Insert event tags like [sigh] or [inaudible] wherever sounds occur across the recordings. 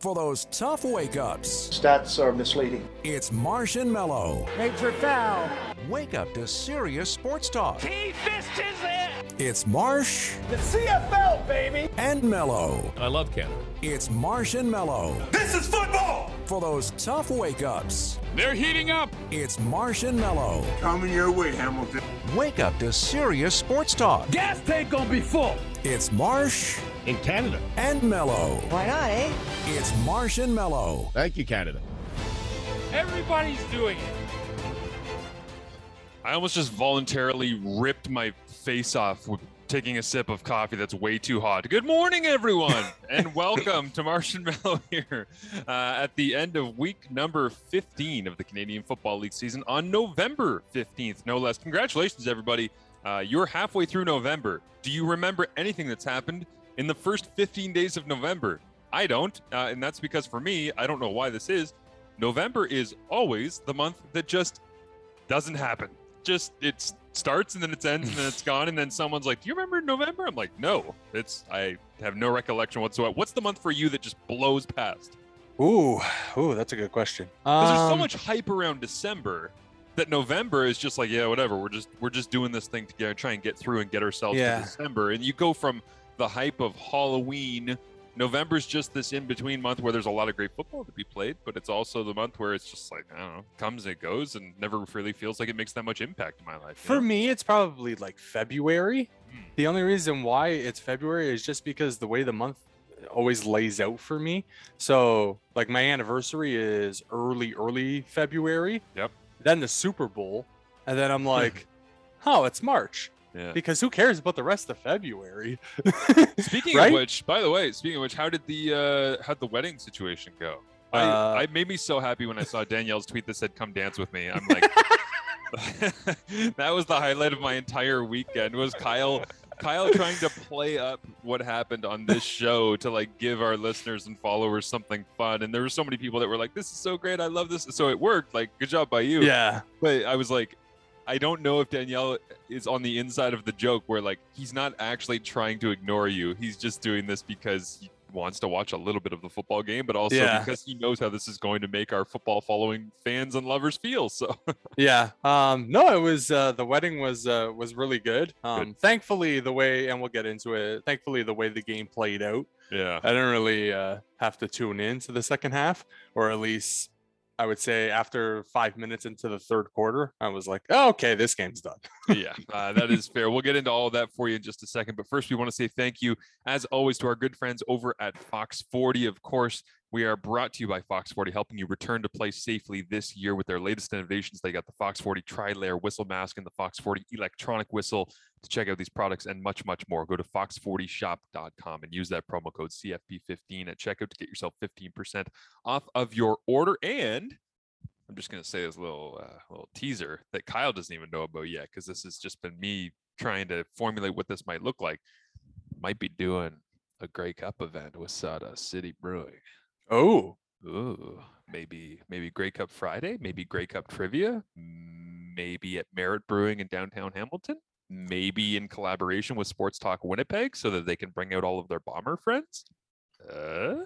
for those tough wake ups. Stats are misleading. It's Marsh and Mello. Major foul. Wake up to serious sports talk. He fisted it. It's Marsh The CFL, baby. and Mello. I love Canada. It's Marsh and Mello This is football. for those tough wake ups. They're heating up. It's Marsh and Mello. Coming your way, Hamilton. Wake up to serious sports talk. Gas tank gonna be full. It's Marsh In Canada. and Mello. Why not, eh? It's Marsh and Mello. Thank you, Canada. Everybody's doing it. I almost just voluntarily ripped my face off with taking a sip of coffee that's way too hot. Good morning, everyone, [laughs] and welcome to Marsh and Mello here uh, at the end of week number 15 of the Canadian Football League season on November 15th, no less. Congratulations, everybody. Uh, you're halfway through November. Do you remember anything that's happened in the first 15 days of November? I don't, uh, and that's because for me, I don't know why this is. November is always the month that just doesn't happen. Just it starts and then it ends and then it's [laughs] gone and then someone's like, "Do you remember November?" I'm like, "No, it's I have no recollection whatsoever." What's the month for you that just blows past? Ooh, ooh, that's a good question. Because there's so Um, much hype around December that November is just like, yeah, whatever. We're just we're just doing this thing together, try and get through and get ourselves Yeah. to December. And you go from the hype of Halloween. November's just this in between month where there's a lot of great football to be played, but it's also the month where it's just like, I don't know, comes and it goes and never really feels like it makes that much impact in my life. For know? me, it's probably like February. Hmm. The only reason why it's February is just because the way the month always lays out for me. So, like, my anniversary is early, early February. Yep. Then the Super Bowl. And then I'm [laughs] like, oh, it's March. Yeah. Because who cares about the rest of February? [laughs] Speaking Right? of which, by the way, speaking of which, how did the uh how'd the wedding situation go? I, Uh, I made me so happy when I saw Danielle's tweet that said "Come dance with me." I'm like, [laughs] [laughs] that was the highlight of my entire weekend. Was Kyle Kyle trying to play up what happened on this show to like give our listeners and followers something fun? And there were so many people that were like, "This is so great! I love this!" So it worked. Like, good job by you. yeah. But I was like, I don't know if Danielle is on the inside of the joke where like he's not actually trying to ignore you. He's just doing this because he wants to watch a little bit of the football game, but also Yeah. because he knows how this is going to make our football following fans and lovers feel. So [laughs] Yeah. Um no, it was uh the wedding was uh was really good. Um thankfully the way and we'll get into it. Thankfully the way the game played out. yeah. I didn't really uh have to tune in to the second half or at least I would say after 5 minutes into the third quarter, I was like, oh, "Okay, this game's done." yeah, uh, that is fair. We'll get into all of that for you in just a second. But first, we want to say thank you, as always, to our good friends over at Fox 40. Of course, we are brought to you by Fox 40, helping you return to play safely this year with their latest innovations. They got the Fox 40 tri layer whistle mask and the Fox 40 electronic whistle. To check out these products and much, much more, go to fox40shop.com and use that promo code CFP15 at checkout to get yourself 15% off of your order. And I'm just gonna say this little uh, little teaser that Kyle doesn't even know about yet, because this has just been me trying to formulate what this might look like. Might be doing a Grey Cup event with Sawdust City Brewing. Oh, Ooh, maybe maybe Grey Cup Friday, maybe Grey Cup trivia, maybe at Merit Brewing in downtown Hamilton, maybe in collaboration with Sports Talk Winnipeg, so that they can bring out all of their bomber friends. Uh,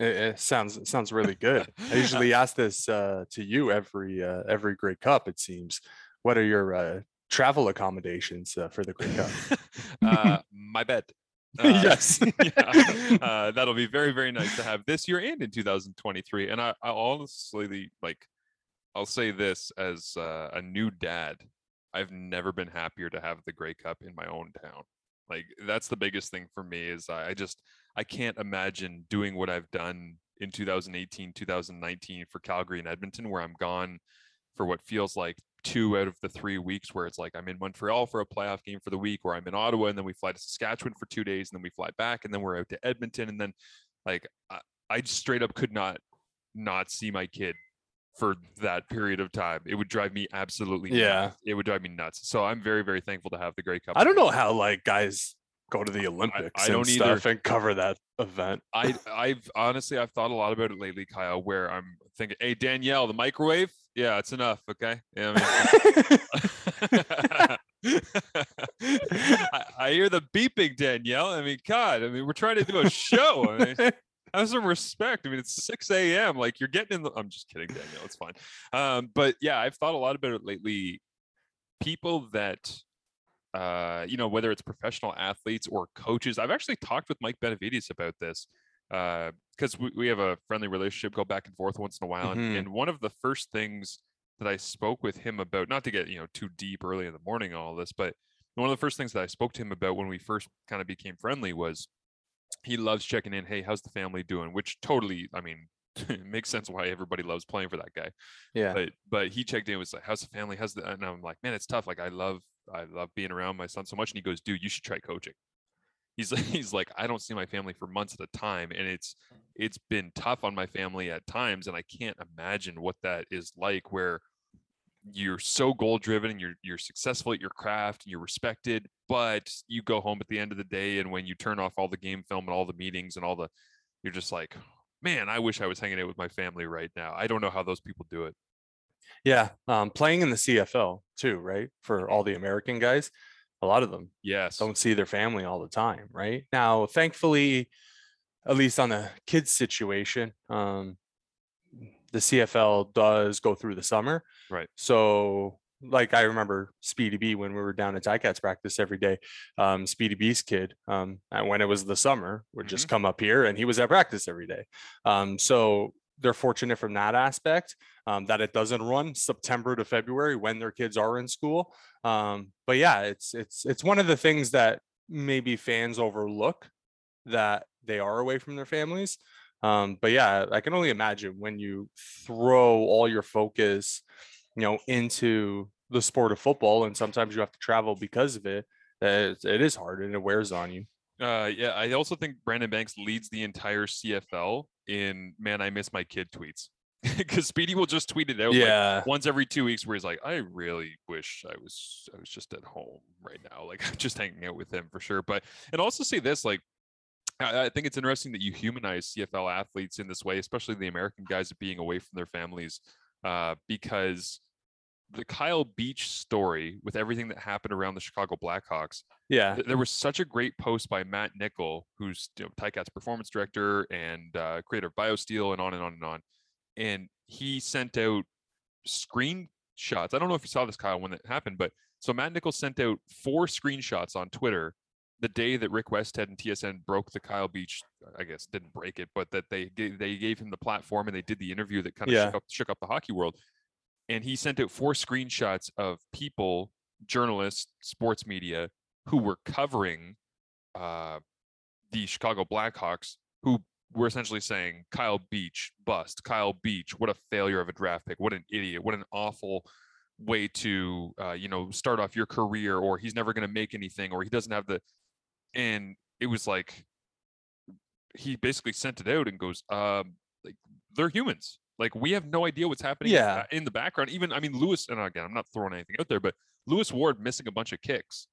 it, it sounds it sounds really good. [laughs] I usually ask this uh to you every uh every Grey Cup it seems. What are your uh travel accommodations uh, for the Grey Cup? [laughs] uh, my bed. [laughs] Uh, Yes. [laughs] yeah, [laughs] uh, that'll be very, very nice to have this year and in 2023. And I, I honestly like, I'll say this as uh, a new dad, I've never been happier to have the Grey Cup in my own town. Like that's the biggest thing for me is I, I just I can't imagine doing what I've done in 2018, 2019 for Calgary and Edmonton, where I'm gone for what feels like two out of the three weeks where it's like I'm in Montreal for a playoff game for the week, or I'm in Ottawa and then we fly to Saskatchewan for two days and then we fly back and then we're out to Edmonton and then like I, I just straight up could not not see my kid for that period of time. It would drive me absolutely Yeah. nuts. It would drive me nuts. So I'm very, very thankful to have the Grey Cup. I don't know how like guys go to the Olympics I and don't either. stuff and cover that event. I I've honestly I've thought a lot about it lately, Kyle, where I'm thinking, hey Danielle, the microwave, yeah, it's enough, okay. Yeah, I, mean, [laughs] [laughs] I, I hear the beeping, Danielle. I mean, God, I mean, we're trying to do a show. I mean, [laughs] have some respect. I mean, it's 6 a.m. Like you're getting in the. I'm just kidding, Danielle. It's fine. Um, but yeah, I've thought a lot about it lately. People that, uh, you know, whether it's professional athletes or coaches, I've actually talked with Mike Benevides about this because we, we have a friendly relationship, go back and forth once in a while. Mhm. And, and one of the first things that I spoke with him about, not to get you know too deep early in the morning on all this, but one of the first things that I spoke to him about when we first kind of became friendly was he loves checking in. Hey, how's the family doing? Which totally, I mean, it [laughs] makes sense why everybody loves playing for that guy. Yeah. But but he checked in was like, how's the family? How's the? And I'm like, man, it's tough. Like I love I love being around my son so much. And he goes, dude, you should try coaching. He's [laughs] he's like, I don't see my family for months at a time, and it's it's been tough on my family at times, and I can't imagine what that is like where you're so goal driven and you're you're successful at your craft and you're respected but you go home at the end of the day and when you turn off all the game film and all the meetings and all the you're just like man i wish i was hanging out with my family right now i don't know how those people do it Yeah. Um, playing in the CFL too, right? For all the American guys, a lot of them yes don't see their family all the time, right? Now, thankfully, at least on the kids situation, um, the CFL does go through the summer. Right. So, like I remember Speedy B when we were down at Ticats practice every day. Um, Speedy B's kid, um, and when it was the summer, would just come up here and he was at practice every day. Um, so they're fortunate from that aspect um, that it doesn't run September to February when their kids are in school. Um, but yeah, it's it's it's one of the things that maybe fans overlook that they are away from their families. Um, but yeah, I can only imagine when you throw all your focus, you know, into the sport of football, and sometimes you have to travel because of it. That it is hard and it wears on you. uh yeah i also think brandon banks leads the entire cfl in man i miss my kid tweets. [laughs] Because speedy will just tweet it out like, Yeah, once every two weeks where he's like i really wish i was i was just at home right now like [laughs] just hanging out with him for sure but and also say this like I, I think it's interesting that you humanize cfl athletes in this way especially the american guys being away from their families uh, because the kyle beach story with everything that happened around the chicago blackhawks yeah, th- there was such a great post by Matt Nichol, who's you know, Ticat's performance director and uh, creator of BioSteel, and on and on and on. And he sent out screenshots. I don't know if you saw this, Kyle, when it happened, but so Matt Nichol sent out four screenshots on Twitter the day that Rick Westhead and TSN broke the Kyle Beach. I guess didn't break it, but that they gave, they gave him the platform and they did the interview that kind of Yeah. shook, up, shook up the hockey world. And he sent out four screenshots of people, journalists, sports media who were covering uh, the Chicago Blackhawks, who were essentially saying Kyle Beach bust, Kyle Beach, what a failure of a draft pick, what an idiot, what an awful way to uh, you know start off your career, or he's never going to make anything, or he doesn't have the, and it was like he basically sent it out and goes, um, like they're humans. Like we have no idea what's happening in the Yeah. in the background. Even I mean Lewis, and again, I'm not throwing anything out there, but Lewis Ward missing a bunch of kicks.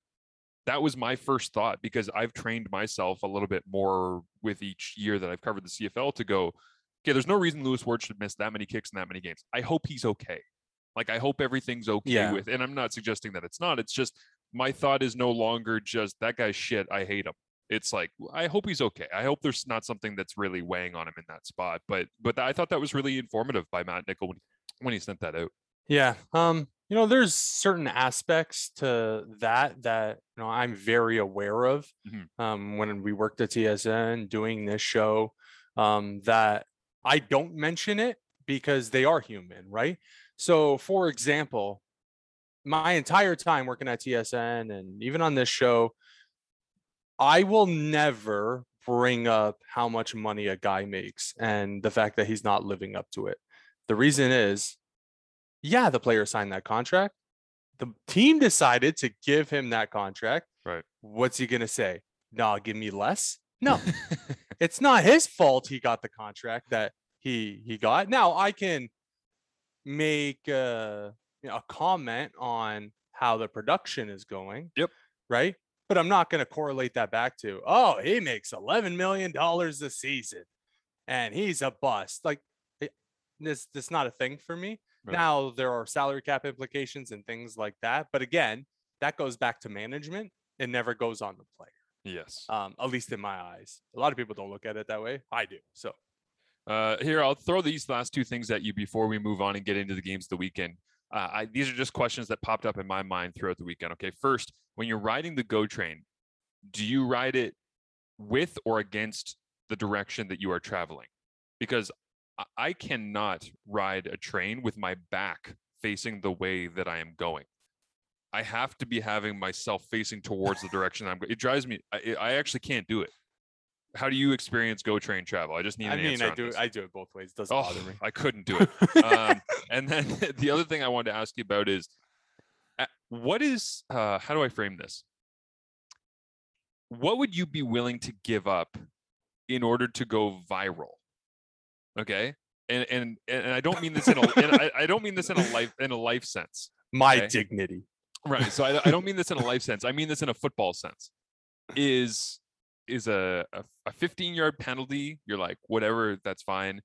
That was my first thought because I've trained myself a little bit more with each year that I've covered the CFL to go, okay, there's no reason Lewis Ward should miss that many kicks in that many games. I hope he's okay. Like I hope everything's okay Yeah. with, and I'm not suggesting that it's not. It's just my thought is no longer just that guy's shit. I hate him. It's like I hope he's okay. I hope there's not something that's really weighing on him in that spot. But but I thought that was really informative by Matt Nichol when when he sent that out. Yeah. Um, you know, there's certain aspects to that that you know I'm very aware of. Mhm. Um, when we worked at TSN doing this show, um, that I don't mention it because they are human, right? So, for example, my entire time working at TSN and even on this show, I will never bring up how much money a guy makes and the fact that he's not living up to it. The reason is yeah, the player signed that contract. The team decided to give him that contract. Right. What's he going to say? Nah, give me less. No, [laughs] it's not his fault he got the contract that he he got. Now I can make uh, you know, a comment on how the production is going. Yep. Right. But I'm not going to correlate that back to oh he makes 11 million dollars a season, and he's a bust. Like this this not a thing for me. Right. Now there are salary cap implications and things like that. But again, that goes back to management. It never goes on the player. Yes. Um, at least in my eyes. A lot of people don't look at it that way. I do. So Uh, here, I'll throw these last two things at you before we move on and get into the games of the weekend. Uh, I, these are just questions that popped up in my mind throughout the weekend. Okay, first, when you're riding the GO train, do you ride it with or against the direction that you are traveling? Because I, cannot ride a train with my back facing the way that I am going. I have to be having myself facing towards the direction I'm going. It drives me. I, I actually can't do it. How do you experience GO train travel? I just need. I mean, answer I do this. I do it both ways. Doesn't Oh, bother me. I couldn't do it. um, [laughs] and then [laughs] the other thing I wanted to ask you about is uh, what is uh, how do I frame this? What would you be willing to give up in order to go viral? Okay, and and and I don't mean this in a I don't mean this in a life in a life sense. My okay. dignity. Right. So I, I don't mean this in a life sense. I mean this in a football sense. Is is a, a a 15 yard penalty? You're like whatever, that's fine.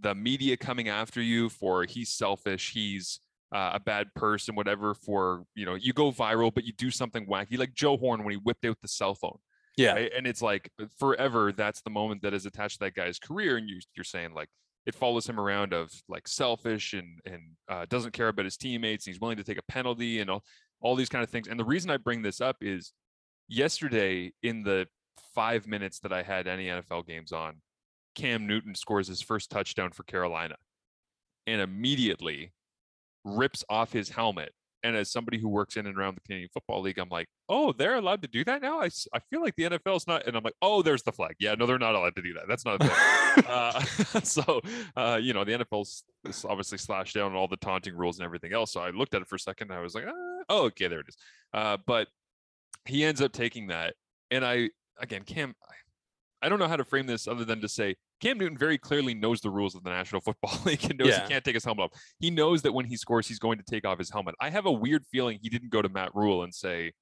The media coming after you for he's selfish, he's uh, a bad person, whatever. For you know, you go viral, but you do something wacky, like Joe Horn when he whipped out the cell phone. Yeah. Right? And it's like forever. That's the moment that is attached to that guy's career, and you you're saying like it follows him around of like selfish and and uh, doesn't care about his teammates. He's willing to take a penalty and all all these kind of things. And the reason I bring this up is yesterday in the five minutes that I had any NFL games on, Cam Newton scores his first touchdown for Carolina and immediately rips off his helmet. And as somebody who works in and around the Canadian Football League, I'm like, oh, they're allowed to do that now? I, I feel like the NFL is not. And I'm like, oh, there's the flag. Yeah, no, they're not allowed to do that. That's not a thing. uh, [laughs] [laughs] so uh, you know the NFL's is obviously slashed down on all the taunting rules and everything else. So I looked at it for a second. And I was like, ah, oh, okay, there it is. Uh, but he ends up taking that, and I again, Cam, I, don't know how to frame this other than to say Cam Newton very clearly knows the rules of the National [laughs] Football League and knows Yeah. he can't take his helmet off. He knows that when he scores, he's going to take off his helmet. I have a weird feeling he didn't go to Matt Rhule and say,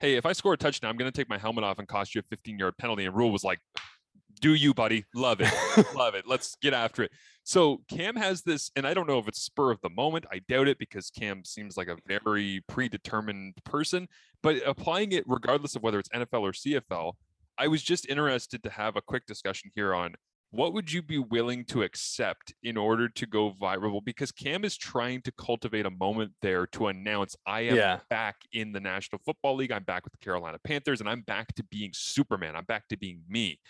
"Hey, if I score a touchdown, I'm going to take my helmet off and cost you a 15 yard penalty." And Rhule was like, "Do you, buddy? Love it." [laughs] Love it. Let's get after it. So Cam has this, and I don't know if it's spur of the moment. I doubt it because Cam seems like a very predetermined person. But applying it, regardless of whether it's NFL or CFL, I was just interested to have a quick discussion here on what would you be willing to accept in order to go viral? Because Cam is trying to cultivate a moment there to announce I am Yeah. back in the National Football League. I'm back with the Carolina Panthers, and I'm back to being Superman. I'm back to being me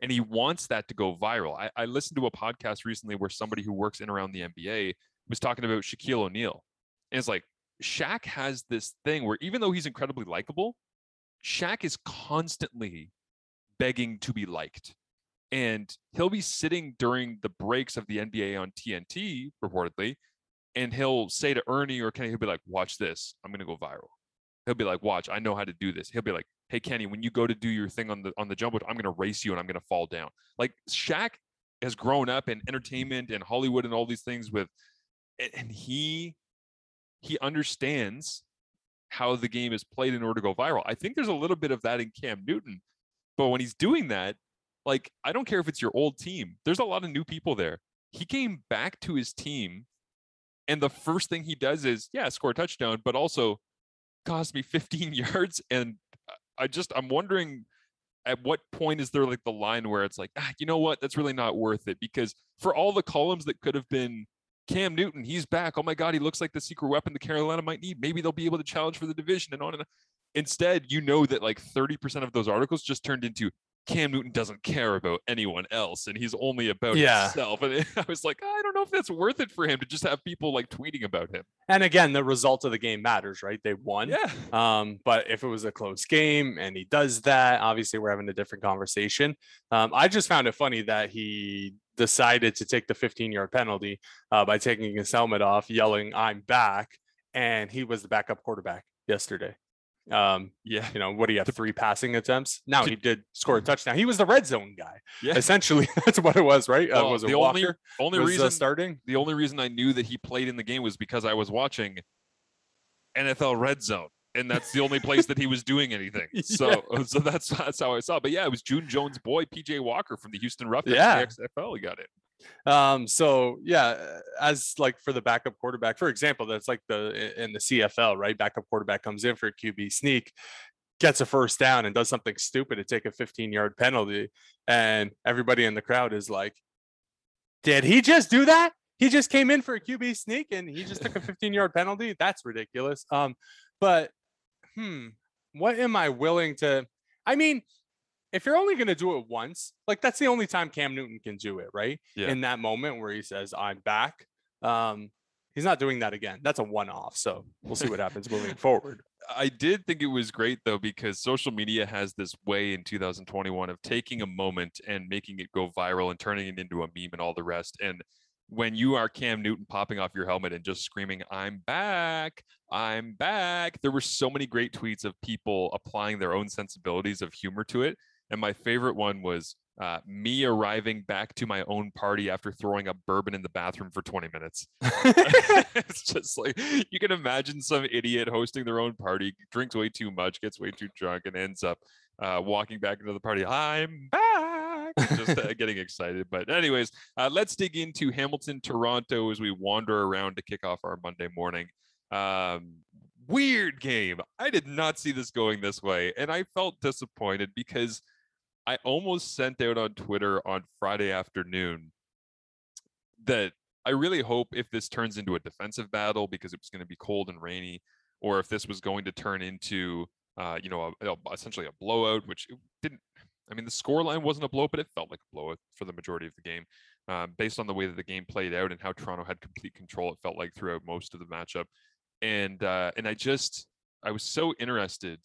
and he wants that to go viral. I, I listened to a podcast recently where somebody who works in around the NBA was talking about Shaquille O'Neal. And it's like Shaq has this thing where even though he's incredibly likable, Shaq is constantly begging to be liked. And he'll be sitting during the breaks of the NBA on TNT, reportedly, and he'll say to Ernie or Kenny, he'll be like, Watch this, I'm gonna go viral. He'll be like, Watch, I know how to do this. He'll be like, Hey Kenny, when you go to do your thing on the on the jumbo, I'm gonna race you and I'm gonna fall down. Like Shaq has grown up in entertainment and Hollywood and all these things with and he he understands how the game is played in order to go viral. I think there's a little bit of that in Cam Newton, but when he's doing that, like I don't care if it's your old team. There's a lot of new people there. He came back to his team, and the first thing he does is yeah, score a touchdown, but also cost me [laughs] 15 yards. And I just I'm wondering at what point is there like the line where it's like ah, you know what, that's really not worth it because for all the columns that could have been Cam Newton, he's back. Oh my God, he looks like the secret weapon the Carolina might need. Maybe they'll be able to challenge for the division and on and on. Instead, you know that like 30% of those articles just turned into Cam Newton doesn't care about anyone else and he's only about Yeah. himself. And [laughs] I was like, I don't know if that's worth it for him to just have people like tweeting about him. And again, the result of the game matters, right? They won. Yeah. Um, but if it was a close game and he does that, obviously we're having a different conversation. Um, I just found it funny that he decided to take the 15 yard penalty uh, by taking his helmet off, yelling, I'm back. And he was the backup quarterback yesterday. Um, Yeah. you know, what do you have? Three passing attempts. Now he did score a touchdown. He was the red zone guy. Yeah. Essentially, [laughs] that's what it was, right? uh, was it the Walker? only only was, uh, reason starting? the only reason I knew that he played in the game was because I was watching NFL Red Zone. And that's the only place that he was doing anything. [laughs] So, [laughs] so that's that's how I saw. it. But yeah, it was June Jones' boy, PJ Walker from the Houston Roughnecks Yeah. XFL. He got it. Um, so yeah, as like for the backup quarterback, for example, that's like the in the CFL, right? Backup quarterback comes in for a QB sneak. gets a first down and does something stupid to take a 15 yard penalty. And everybody in the crowd is like, Did he just do that? He just came in for a QB sneak and he just took a [laughs] 15 yard penalty. That's ridiculous. Um, but hmm, what am I willing to? I mean, if you're only going to do it once, like that's the only time Cam Newton can do it, right? Yeah. In that moment where he says, I'm back. Um, he's not doing that again. That's a one off. So we'll see what happens moving forward. I did think it was great though because social media has this way in 2021 of taking a moment and making it go viral and turning it into a meme and all the rest. And when you are Cam Newton popping off your helmet and just screaming, "I'm back, I'm back," there were so many great tweets of people applying their own sensibilities of humor to it. And my favorite one was uh, me arriving back to my own party after throwing a bourbon in the bathroom for 20 minutes. [laughs] it's just like you can imagine some idiot hosting their own party, drinks way too much, gets way too drunk, and ends up uh, walking back into the party. I'm back, just uh, getting excited. But, anyways, uh, let's dig into Hamilton, Toronto as we wander around to kick off our Monday morning. Um, weird game. I did not see this going this way, and I felt disappointed because I almost sent out on Twitter on Friday afternoon that I really hope if this turns into a defensive battle because it was going to be cold and rainy, or if this was going to turn into, uh, you know, a, a, essentially a blowout, which didn't. I mean, the score line wasn't a blowout, but it felt like a blowout for the majority of the game, uh, based on the way that the game played out and how Toronto had complete control. It felt like throughout most of the matchup, and uh, and I just I was so interested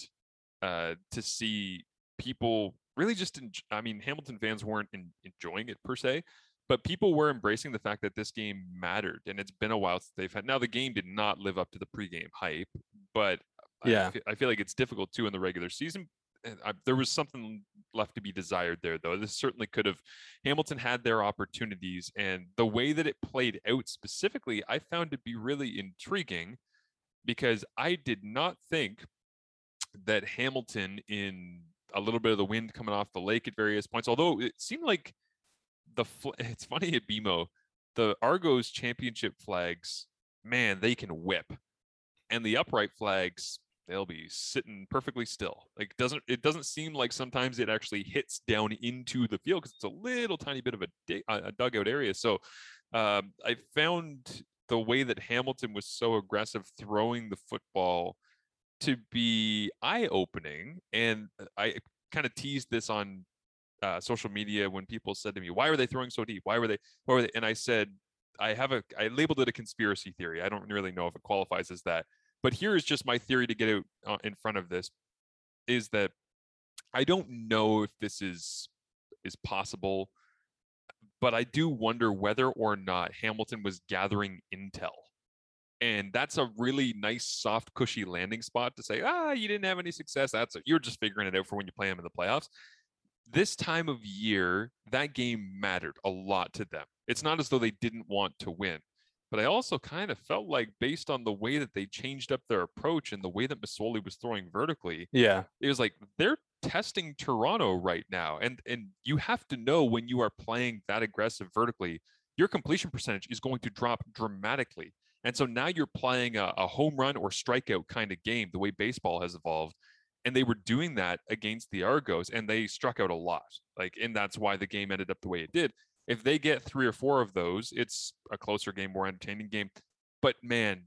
uh, to see people really just en- I mean Hamilton fans weren't in, enjoying it per se, but people were embracing the fact that this game mattered, and it's been a while since they've had. Now the game did not live up to the pregame hype, but Yeah. I, fe- I feel like it's difficult too in the regular season. And I, there was something left to be desired there, though. This certainly could have. Hamilton had their opportunities, and the way that it played out specifically, I found to be really intriguing because I did not think that Hamilton in a little bit of the wind coming off the lake at various points. Although it seemed like the fl- [laughs] it's funny at BMO, the Argos championship flags, man, they can whip, and the upright flags they'll be sitting perfectly still. Like doesn't it doesn't seem like sometimes it actually hits down into the field because it's a little tiny bit of a, a dugout area. So um, I found the way that Hamilton was so aggressive throwing the football to be eye opening. And uh, I kind of teased this on uh, social media when people said to me, "Why were they throwing so deep? Why were they? Why were they?" And I said, "I have a. I labeled it a conspiracy theory. I don't really know if it qualifies as that, but here is just my theory to get out uh, in front of this: is that I don't know if this is is possible, but I do wonder whether or not Hamilton was gathering intel." And that's a really nice, soft, cushy landing spot to say, ah, you didn't have any success. That's it. You're just figuring it out for when you play them in the playoffs. This time of year, that game mattered a lot to them. It's not as though they didn't want to win, but I also kind of felt like, based on the way that they changed up their approach and the way that Masoli was throwing vertically, Yeah. it was like they're testing Toronto right now. And and you have to know when you are playing that aggressive vertically, your completion percentage is going to drop dramatically. And so now you're playing a, a home run or strikeout kind of game, the way baseball has evolved. And they were doing that against the Argos, and they struck out a lot. Like, and that's why the game ended up the way it did. If they get three or four of those, it's a closer game, more entertaining game. But man,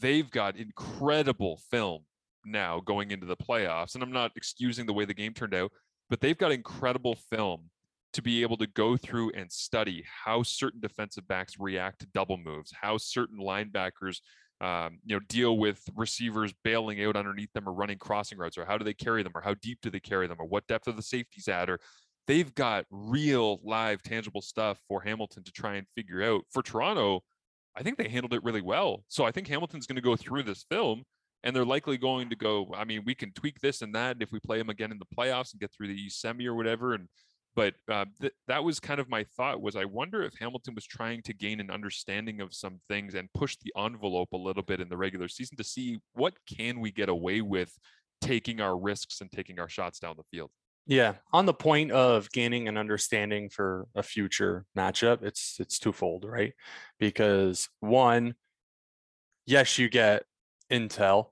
they've got incredible film now going into the playoffs. And I'm not excusing the way the game turned out, but they've got incredible film to be able to go through and study how certain defensive backs react to double moves, how certain linebackers, um, you know, deal with receivers bailing out underneath them or running crossing routes, or how do they carry them, or how deep do they carry them, or what depth are the safeties at, or they've got real, live, tangible stuff for Hamilton to try and figure out. For Toronto, I think they handled it really well. So I think Hamilton's going to go through this film and they're likely going to go. I mean, we can tweak this and that if we play them again in the playoffs and get through the East semi or whatever. And but uh, th- that was kind of my thought was I wonder if Hamilton was trying to gain an understanding of some things and push the envelope a little bit in the regular season to see what can we get away with taking our risks and taking our shots down the field. Yeah, on the point of gaining an understanding for a future matchup, it's it's twofold, right? Because one, yes, you get intel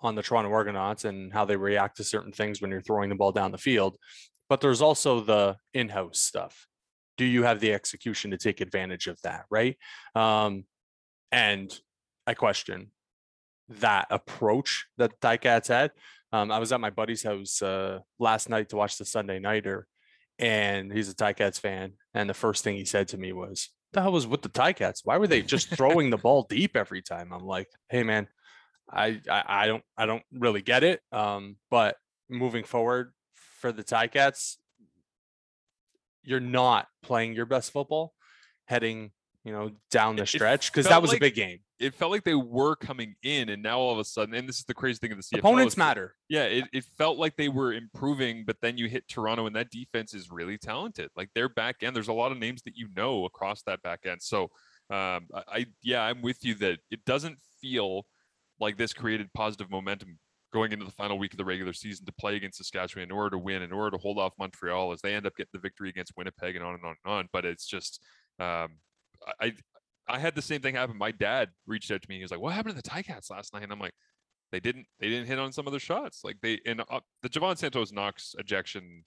on the Toronto Argonauts and how they react to certain things when you're throwing the ball down the field. But there's also the in-house stuff. Do you have the execution to take advantage of that, right? Um, and I question that approach that Ticats had. Um, I was at my buddy's house uh, last night to watch the Sunday Nighter, and he's a Ticats fan. And the first thing he said to me was, "The hell was with the Ticats? Why were they just throwing the ball deep every time?" I'm like, "Hey, man, I I, I don't I don't really get it. Um, but moving forward for the Ticats, you're not playing your best football, heading you know down the It- stretch because that felt was like a big game. It felt like they were coming in, and now all of a sudden, and this is the crazy thing of the CFL. Opponents is matter. Yeah, it, it felt like they were improving, but then you hit Toronto, and that defense is really talented. Like their back end, there's a lot of names that you know across that back end. So, um, I, I yeah, I'm with you that it doesn't feel like this created positive momentum going into the final week of the regular season to play against Saskatchewan in order to win, in order to hold off Montreal as they end up getting the victory against Winnipeg and on and on and on. But it's just, um, I, I had the same thing happen. My dad reached out to me. He was like, "What happened to the Ticats last night?" And I'm like, "They didn't. They didn't hit on some of their shots. Like they and uh, the Jovan Santos Knox ejection.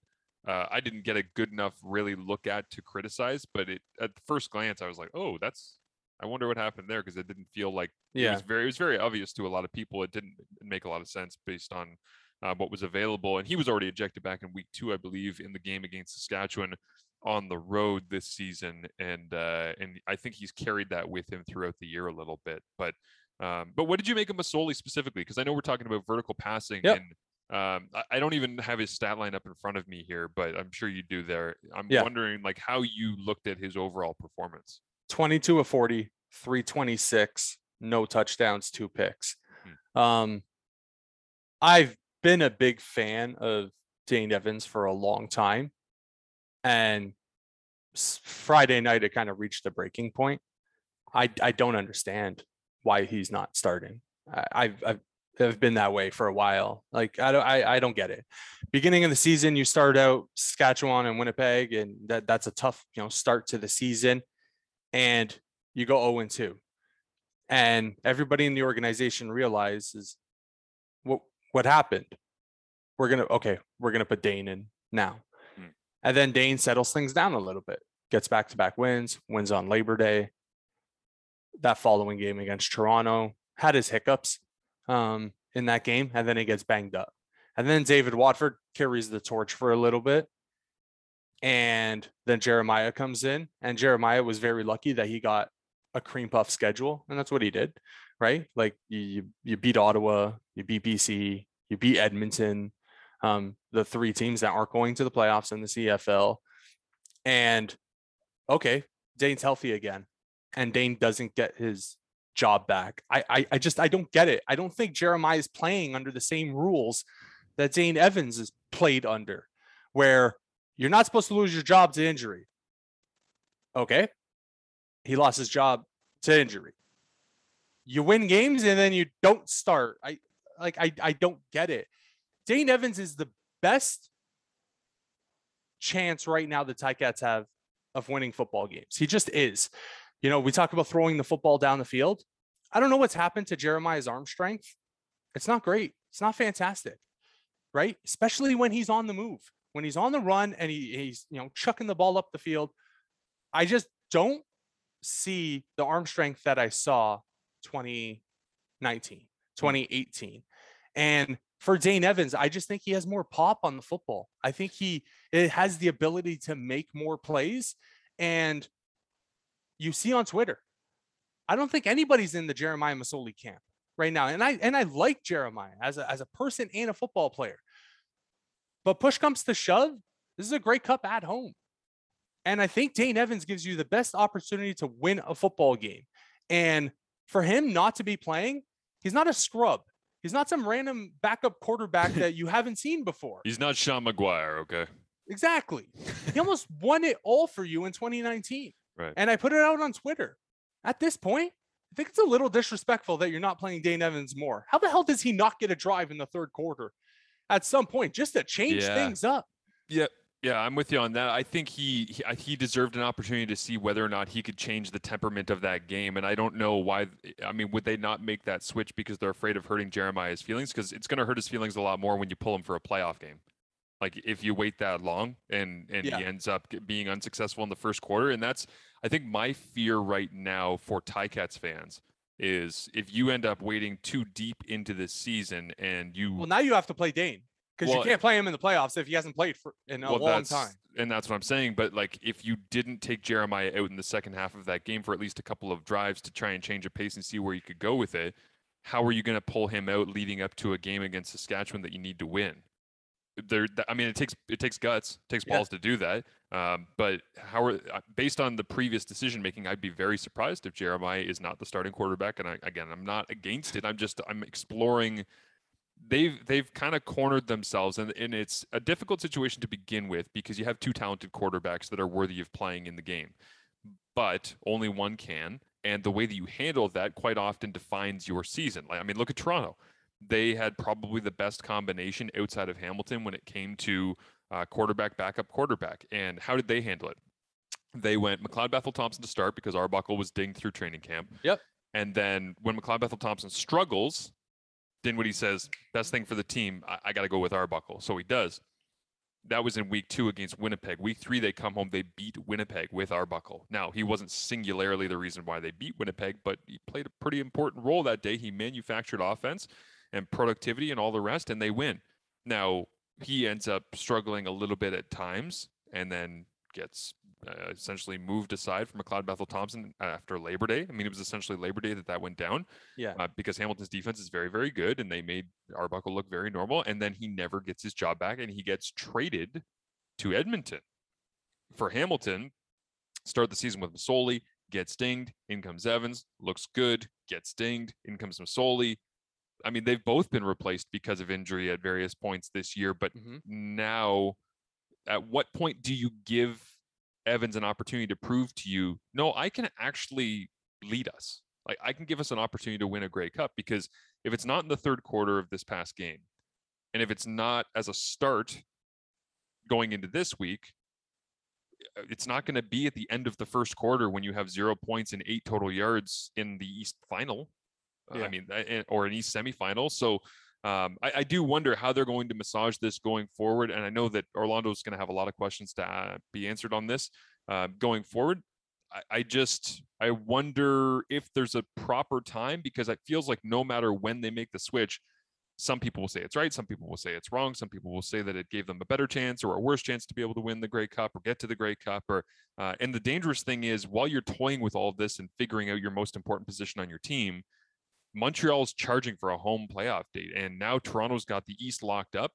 Uh, I didn't get a good enough really look at to criticize, but it at first glance, I was like, "Oh, that's." I wonder what happened there because it didn't feel like it Yeah, was very it was very obvious to a lot of people. It didn't make a lot of sense based on uh, what was available, and he was already ejected back in week two, I believe, in the game against Saskatchewan on the road this season, and uh, and I think he's carried that with him throughout the year a little bit. But um, but what did you make of Masoli specifically? Because I know we're talking about vertical passing, Yep. and um, I, I don't even have his stat line up in front of me here, but I'm sure you do there. I'm Yeah. wondering like how you looked at his overall performance. 22 of 40, 326, no touchdowns, two picks. Um, I've been a big fan of Dane Evans for a long time. And Friday night, it kind of reached the breaking point. I, I don't understand why he's not starting. I, I've, I've, I've been that way for a while. Like I don't, I, I don't get it. Beginning of the season, you start out Saskatchewan and Winnipeg, and that, that's a tough, you know, start to the season. And you go 0 and 2. And everybody in the organization realizes what what happened. We're gonna okay, we're gonna put Dane in now. Hmm. And then Dane settles things down a little bit, gets back to back wins, wins on Labor Day. That following game against Toronto had his hiccups um, in that game, and then he gets banged up. And then David Watford carries the torch for a little bit. And then Jeremiah comes in, and Jeremiah was very lucky that he got a cream puff schedule, and that's what he did, right? Like you you, beat Ottawa, you beat BC, you beat Edmonton, um, the three teams that aren't going to the playoffs in the CFL. And okay, Dane's healthy again, and Dane doesn't get his job back. I, I I just I don't get it. I don't think Jeremiah is playing under the same rules that Dane Evans is played under, where you're not supposed to lose your job to injury. Okay. He lost his job to injury. You win games and then you don't start. I like I I don't get it. Dane Evans is the best chance right now the Ticats have of winning football games. He just is. You know, we talk about throwing the football down the field. I don't know what's happened to Jeremiah's arm strength. It's not great. It's not fantastic, right? Especially when he's on the move, when he's on the run and he, he's you know chucking the ball up the field. I just don't see the arm strength that I saw 2019, mm. 2018. And for Dane Evans, I just think he has more pop on the football. I think he it has the ability to make more plays. And you see on Twitter, I don't think anybody's in the Jeremiah Masoli camp right now. And I and I like Jeremiah as a as a person and a football player. But push comes to shove, this is a Grey Cup at home. And I think Dane Evans gives you the best opportunity to win a football game. And for him not to be playing, he's not a scrub. He's not some random backup quarterback that you haven't seen before. He's not Sean McGuire, okay? Exactly. He almost [laughs] won it all for you in 2019. Right. And I put it out on Twitter. At this point, I think it's a little disrespectful that you're not playing Dane Evans more. How the hell does he not get a drive in the third quarter at some point just to change Yeah. things up? Yeah, Yeah, I'm with you on that. I think he, he he deserved an opportunity to see whether or not he could change the temperament of that game, and I don't know why. Eh, I mean, would they not make that switch because they're afraid of hurting Jeremiah's feelings? Because it's going to hurt his feelings a lot more when you pull him for a playoff game. Like if you wait that long and and Yeah. he ends up being unsuccessful in the first quarter, and that's I think my fear right now for Ticats fans is if you end up waiting too deep into this season and you Well, now you have to play Dane because Well, you can't play him in the playoffs if he hasn't played for in a well, long time. And that's what I'm saying. But like, if you didn't take Jeremiah out in the second half of that game for at least a couple of drives to try and change a pace and see where you could go with it, how are you going to pull him out leading up to a game against Saskatchewan that you need to win? There, I mean, it takes it takes guts, it takes Yeah. balls to do that. Um, but how are uh, based on the previous decision making, I'd be very surprised if Jeremiah is not the starting quarterback. And I, again, I'm not against it. I'm just I'm exploring they've they've kind of cornered themselves and, and it's a difficult situation to begin with because you have two talented quarterbacks that are worthy of playing in the game but only one can and the way that you handle that quite often defines your season like i mean look at toronto they had probably the best combination outside of hamilton when it came to uh, quarterback backup quarterback and how did they handle it they went mcleod bethel thompson to start because arbuckle was dinged through training camp Yep. and then when mcleod bethel thompson struggles Dinwiddie says, best thing for the team, I, I got to go with Arbuckle. So he does. That was in week two against Winnipeg. Week three, they come home, they beat Winnipeg with Arbuckle. Now, he wasn't singularly the reason why they beat Winnipeg, but he played a pretty important role that day. He manufactured offense and productivity and all the rest, and they win. Now, he ends up struggling a little bit at times and then gets uh, essentially moved aside from McLeod Bethel Thompson after Labor Day. I mean, it was essentially Labor Day that that went down Yeah. uh, because Hamilton's defense is very, very good, and they made Arbuckle look very normal. And then he never gets his job back, and he gets traded to Edmonton for Hamilton. Start the season with Masoli, gets dinged. In comes Evans, looks good, gets dinged. In comes Masoli. I mean, they've both been replaced because of injury at various points this year. But Mhm. now, at what point do you give Evans an opportunity to prove to you, no, I can actually lead us. Like I can give us an opportunity to win a Grey Cup because if it's not in the third quarter of this past game, and if it's not as a start going into this week, uh, it's not going to be at the end of the first quarter when you have zero points and eight total yards in the East final. Yeah. I mean, or an East semifinal. So um, I, I do wonder how they're going to massage this going forward. And I know that Orlando is going to have a lot of questions to uh, be answered on this uh, going forward. I, I just I wonder if there's a proper time because it feels like no matter when they make the switch, some people will say it's right, some people will say it's wrong, some people will say that it gave them a better chance or a worse chance to be able to win the Grey Cup or get to the Grey Cup. Or uh, and the dangerous thing is while you're toying with all of this and figuring out your most important position on your team, Montreal's charging for a home playoff date, and now Toronto's got the East locked up,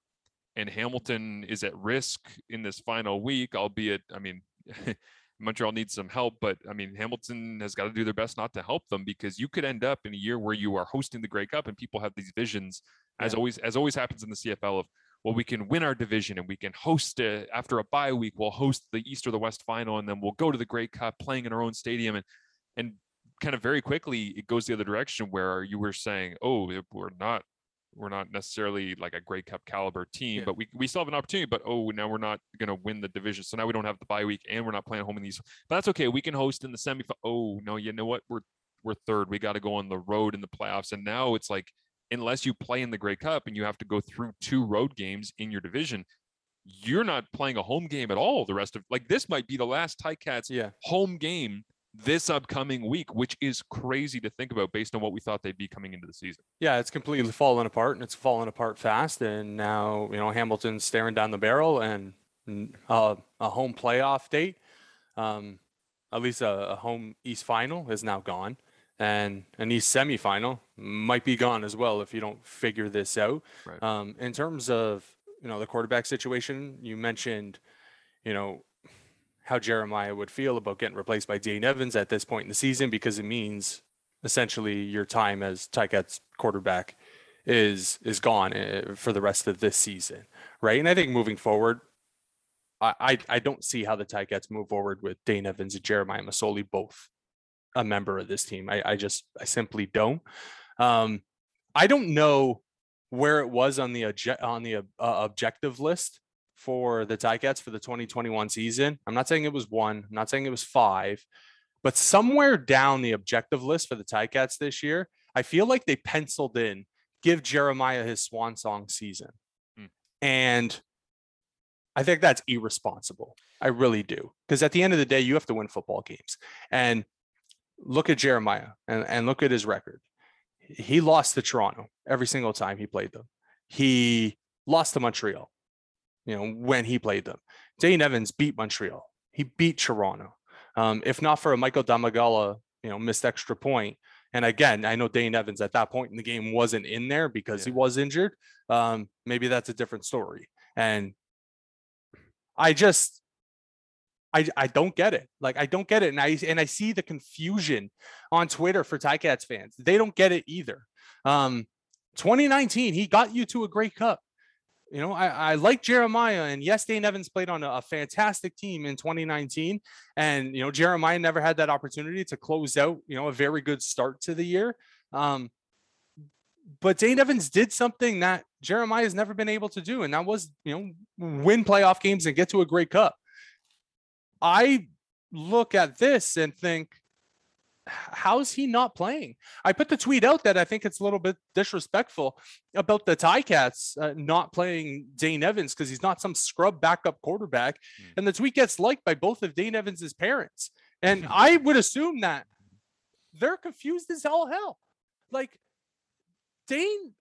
and Hamilton is at risk in this final week. Albeit, I mean. [laughs] Montreal needs some help, but I mean, Hamilton has got to do their best not to help them because you could end up in a year where you are hosting the Grey Cup and people have these visions, as always, as always happens in the CFL of, well, we can win our division and we can host it after a bye week. We'll host the East or the West final, and then we'll go to the Grey Cup playing in our own stadium, and and kind of very quickly it goes the other direction where you were saying, oh, we're not we're not necessarily like a Grey Cup caliber team, Yeah. but we, we still have an opportunity. But oh, now we're not going to win the division, so now we don't have the bye week, and we're not playing home in these. But that's okay. We can host in the semi. Oh no, you know what? We're we're third. We got to go on the road in the playoffs, and now it's like unless you play in the Grey Cup and you have to go through two road games in your division, you're not playing a home game at all. The rest of like this might be the last Ticats Yeah. home game this upcoming week, which is crazy to think about based on what we thought they'd be coming into the season. Yeah, it's completely fallen apart and it's fallen apart fast. And now, you know, Hamilton's staring down the barrel and uh, a home playoff date, um, at least a, a home East final is now gone. And an East semifinal might be gone as well if you don't figure this out. Right. Um, in terms of, you know, the quarterback situation, you mentioned, you know, how Jeremiah would feel about getting replaced by Dane Evans at this point in the season because it means essentially your time as Ticats quarterback is is gone uh, for the rest of this season, right? And I think moving forward, I I, I don't see how the Ticats move forward with Dane Evans and Jeremiah Masoli both a member of this team. I I just I simply don't. Um, I don't know where it was on the on the uh, objective list for the Ticats for the 2021 season. I'm not saying it was one, I'm not saying it was five, but somewhere down the objective list for the Ticats this year, I feel like they penciled in give Jeremiah his swan song season. Hmm. And I think that's irresponsible. I really do. Because at the end of the day, you have to win football games. And look at Jeremiah and, and look at his record. He lost to Toronto every single time he played them. He lost to Montreal, you know, when he played them. Dane Evans beat Montreal. He beat Toronto. Um, if not for a Michael Domagala, you know, missed extra point. And again, I know Dane Evans at that point in the game wasn't in there because he was injured. Um, maybe that's a different story. And I just I I don't get it. Like I don't get it. And I and I see the confusion on Twitter for Ticats fans. They don't get it either. Um 2019, he got you to a Grey Cup. You know, I, I like Jeremiah, and yes, Dane Evans played on a, a fantastic team in 2019. And you know, Jeremiah never had that opportunity to close out, you know, a very good start to the year. Um, but Dane Evans did something that Jeremiah has never been able to do, and that was, you know, win playoff games and get to a Grey Cup. I look at this and think, "H- how's he not playing? I put the tweet out that I think it's a little bit disrespectful about the Ticats uh, not playing Dane Evans because he's not some scrub backup quarterback. Mm. And the tweet gets liked by both of Dane Evans's parents. And [laughs] I would assume that they're confused as all hell. Like Dane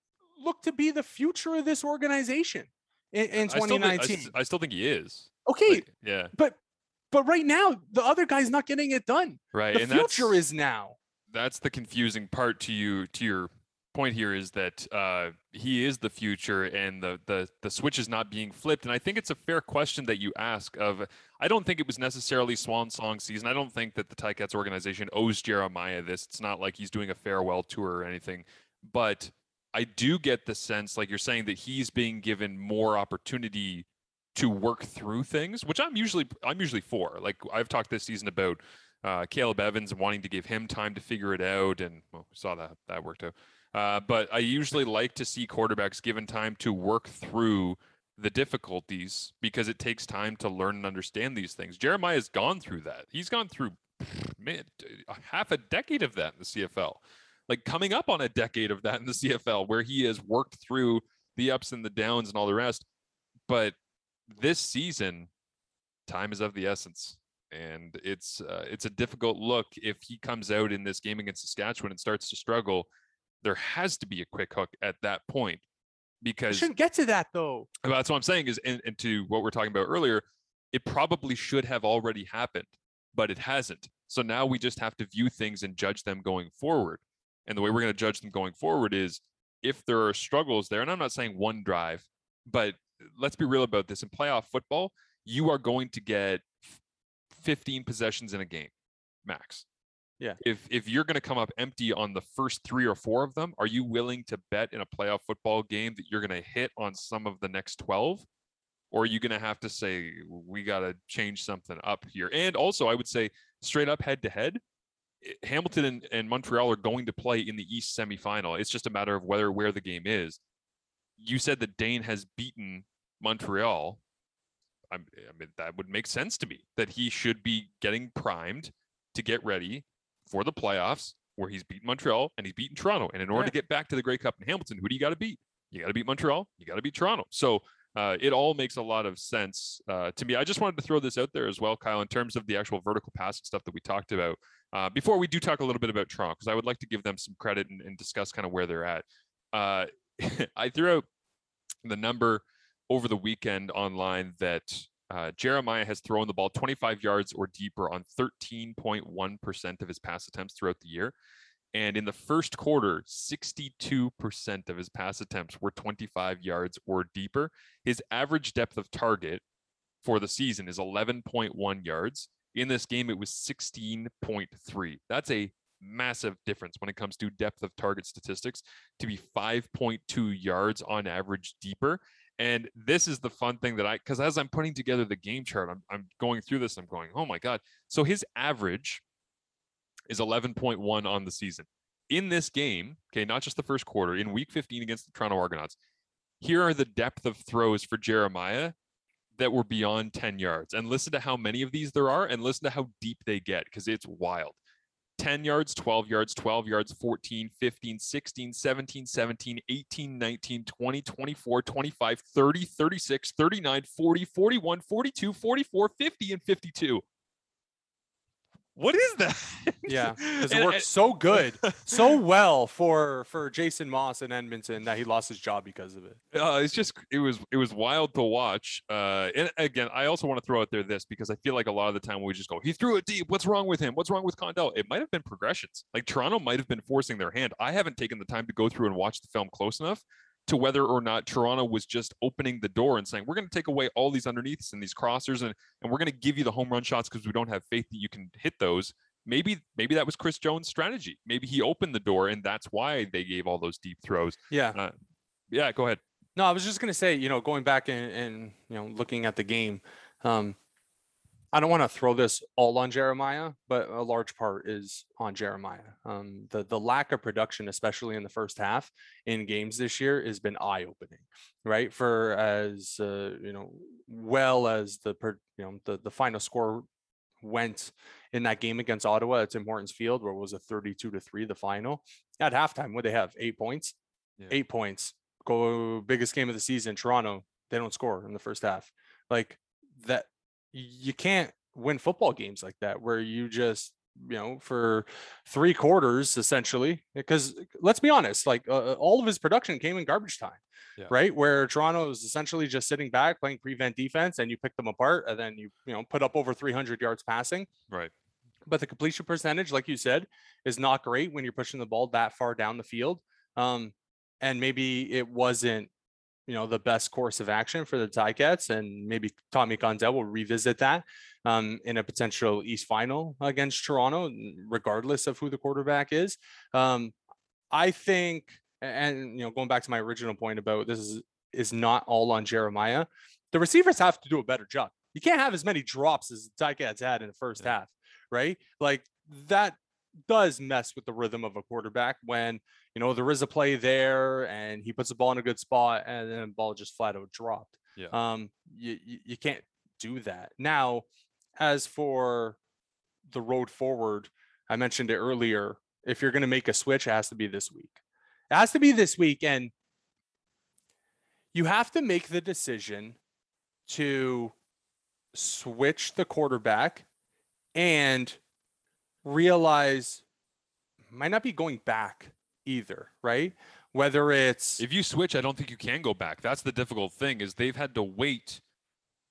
looked to be the future of this organization in, in I still, think, I, 2019. I still think he is. okay, Like, yeah. but but right now the other guy's not getting it done. Right. The and future is now. that's the confusing part to you to your point here is that uh, he is the future and the the the switch is not being flipped and i think it's a fair question that you ask of i don't think it was necessarily swan song season i don't think that the ticats organization owes jeremiah this it's not like he's doing a farewell tour or anything but i do get the sense like you're saying that he's being given more opportunity to work through things which i'm usually i'm usually for like i've talked this season about uh, Caleb Evans wanting to give him time to figure it out, and well, we saw that that worked out. Uh, but I usually like to see quarterbacks given time to work through the difficulties because it takes time to learn and understand these things. Jeremiah's gone through that. He's gone through [sniffs] man, half a decade of that in the CFL, like coming up on a decade of that in the CFL, where he has worked through the ups and the downs and all the rest. But this season, time is of the essence and it's uh, it's a difficult look if he comes out in this game against Saskatchewan and starts to struggle. There has to be a quick hook at that point We because shouldn't get to that though. that's what I'm saying is, and, and to what we're talking about earlier, it probably should have already happened, but it hasn't. So now we just have to view things and judge them going forward. And the way we're going to judge them going forward is if there are struggles there, and I'm not saying one drive, but let's be real about this. In playoff football, you are going to get 15 possessions in a game, max. Yeah. If if you're going to come up empty on the first three or four of them, are you willing to bet in a playoff football game that you're going to hit on some of the next 12? Or are you going to have to say we got to change something up here? And also, I would say straight up head to head, eh, Hamilton and, and Montreal are going to play in the East semifinal. It's just a matter of whether where the game is. You said that Dane has beaten Montreal. I'm, mean, that would make sense to me that he should be getting primed to get ready for the playoffs where he's beaten Montreal and he's beaten Toronto. And in order to get back to the Grey Cup in Hamilton, who do you got to beat? You got to beat Montreal. You got to beat Toronto. So uh, it all makes a lot of sense uh, to me. I just wanted to throw this out there as well, Kyle, in terms of the actual vertical passing stuff that we talked about. Uh, before we do talk a little bit about Toronto, because I would like to give them some credit and, and discuss kind of where they're at. Uh, [laughs] I threw out the number over the weekend online that uh, Jeremiah has thrown the ball 25 yards or deeper on 13.1% of his pass attempts throughout the year. And in the first quarter, 62% of his pass attempts were 25 yards or deeper. His average depth of target for the season is 11.1 yards. In this game, it was 16.3. That's a massive difference when it comes to depth of target statistics to be 5.2 yards on average deeper. And this is the fun thing that I, because as I'm putting together the game chart, I'm, I'm going through this, I'm going, oh my God. So his average is 11.1 on the season. In this game, okay, not just the first quarter, in week 15 against the Toronto Argonauts, here are the depth of throws for Jeremiah that were beyond 10 yards. And listen to how many of these there are and listen to how deep they get because it's wild. 10 yards, 12 yards, 12 yards, 14, 15, 16, 17, 17, 18, 19, 20, 24, 25, 30, 36, 39, 40, 41, 42, 44, 50, and 52. What is that? Yeah, [laughs] because it And- worked and- so good, [laughs] so well for for Jason Maas and Edmonton that he lost his job because of it. uh, it's just it was it was wild to watch. Uh, and again, I also want to throw out there this because I feel like a lot of the time we just go, he threw it deep. What's wrong with him? What's wrong with Condell? It might have been progressions. Like Toronto might have been forcing their hand. I haven't taken the time to go through and watch the film close enough to whether or not Toronto was just opening the door and saying, we're going to take away all these underneaths and these crossers and and we're going to give you the home run shots because we don't have faith that you can hit those. Maybe maybe that was Chris Jones' strategy. Maybe he opened the door and that's why they gave all those deep throws. Yeah. Uh, yeah, go ahead. No, I was just gonna say, you know, going back and, and you know, looking at the game, um, I don't want to throw this all on Jeremiah, but a large part is on Jeremiah. Um, the the lack of production, especially in the first half in games this year, has been eye opening, right? For as uh, you know, well as the you know the the final score went in that game against Ottawa at Tim Hortons Field, where it was a 32 to 3 the final. At halftime, what they have? Eight points. Yeah. Eight points. Go biggest game of the season, Toronto. They don't score in the first half. Like that you can't win football games like that where you just you know for three quarters essentially because let's be honest like uh, all of his production came in garbage time Yeah. right where toronto is essentially just sitting back playing prevent defense and you pick them apart and then you you know put up over 300 yards passing Right. but the completion percentage, like you said, is not great when you're pushing the ball that far down the field. Um, and maybe it wasn't, you know, the best course of action for the Ticats, and maybe Tommy Condell will revisit that um, in a potential East final against Toronto, regardless of who the quarterback is. Um, I think, and you know, going back to my original point about this is is not all on Jeremiah. The receivers have to do a better job. You can't have as many drops as the Ticats had in the first Yeah. half right? Like that does mess with the rhythm of a quarterback when you know there is a play there and he puts the ball in a good spot and then the ball just flat out dropped. Yeah. Um, you you, can't do that. Now, as for the road forward, I mentioned it earlier. If you're going to make a switch, it has to be this week. It has to be this week, and you have to make the decision to switch the quarterback and realize might not be going back either, right? Whether it's If you switch, I don't think you can go back. That's the difficult thing is they've had to wait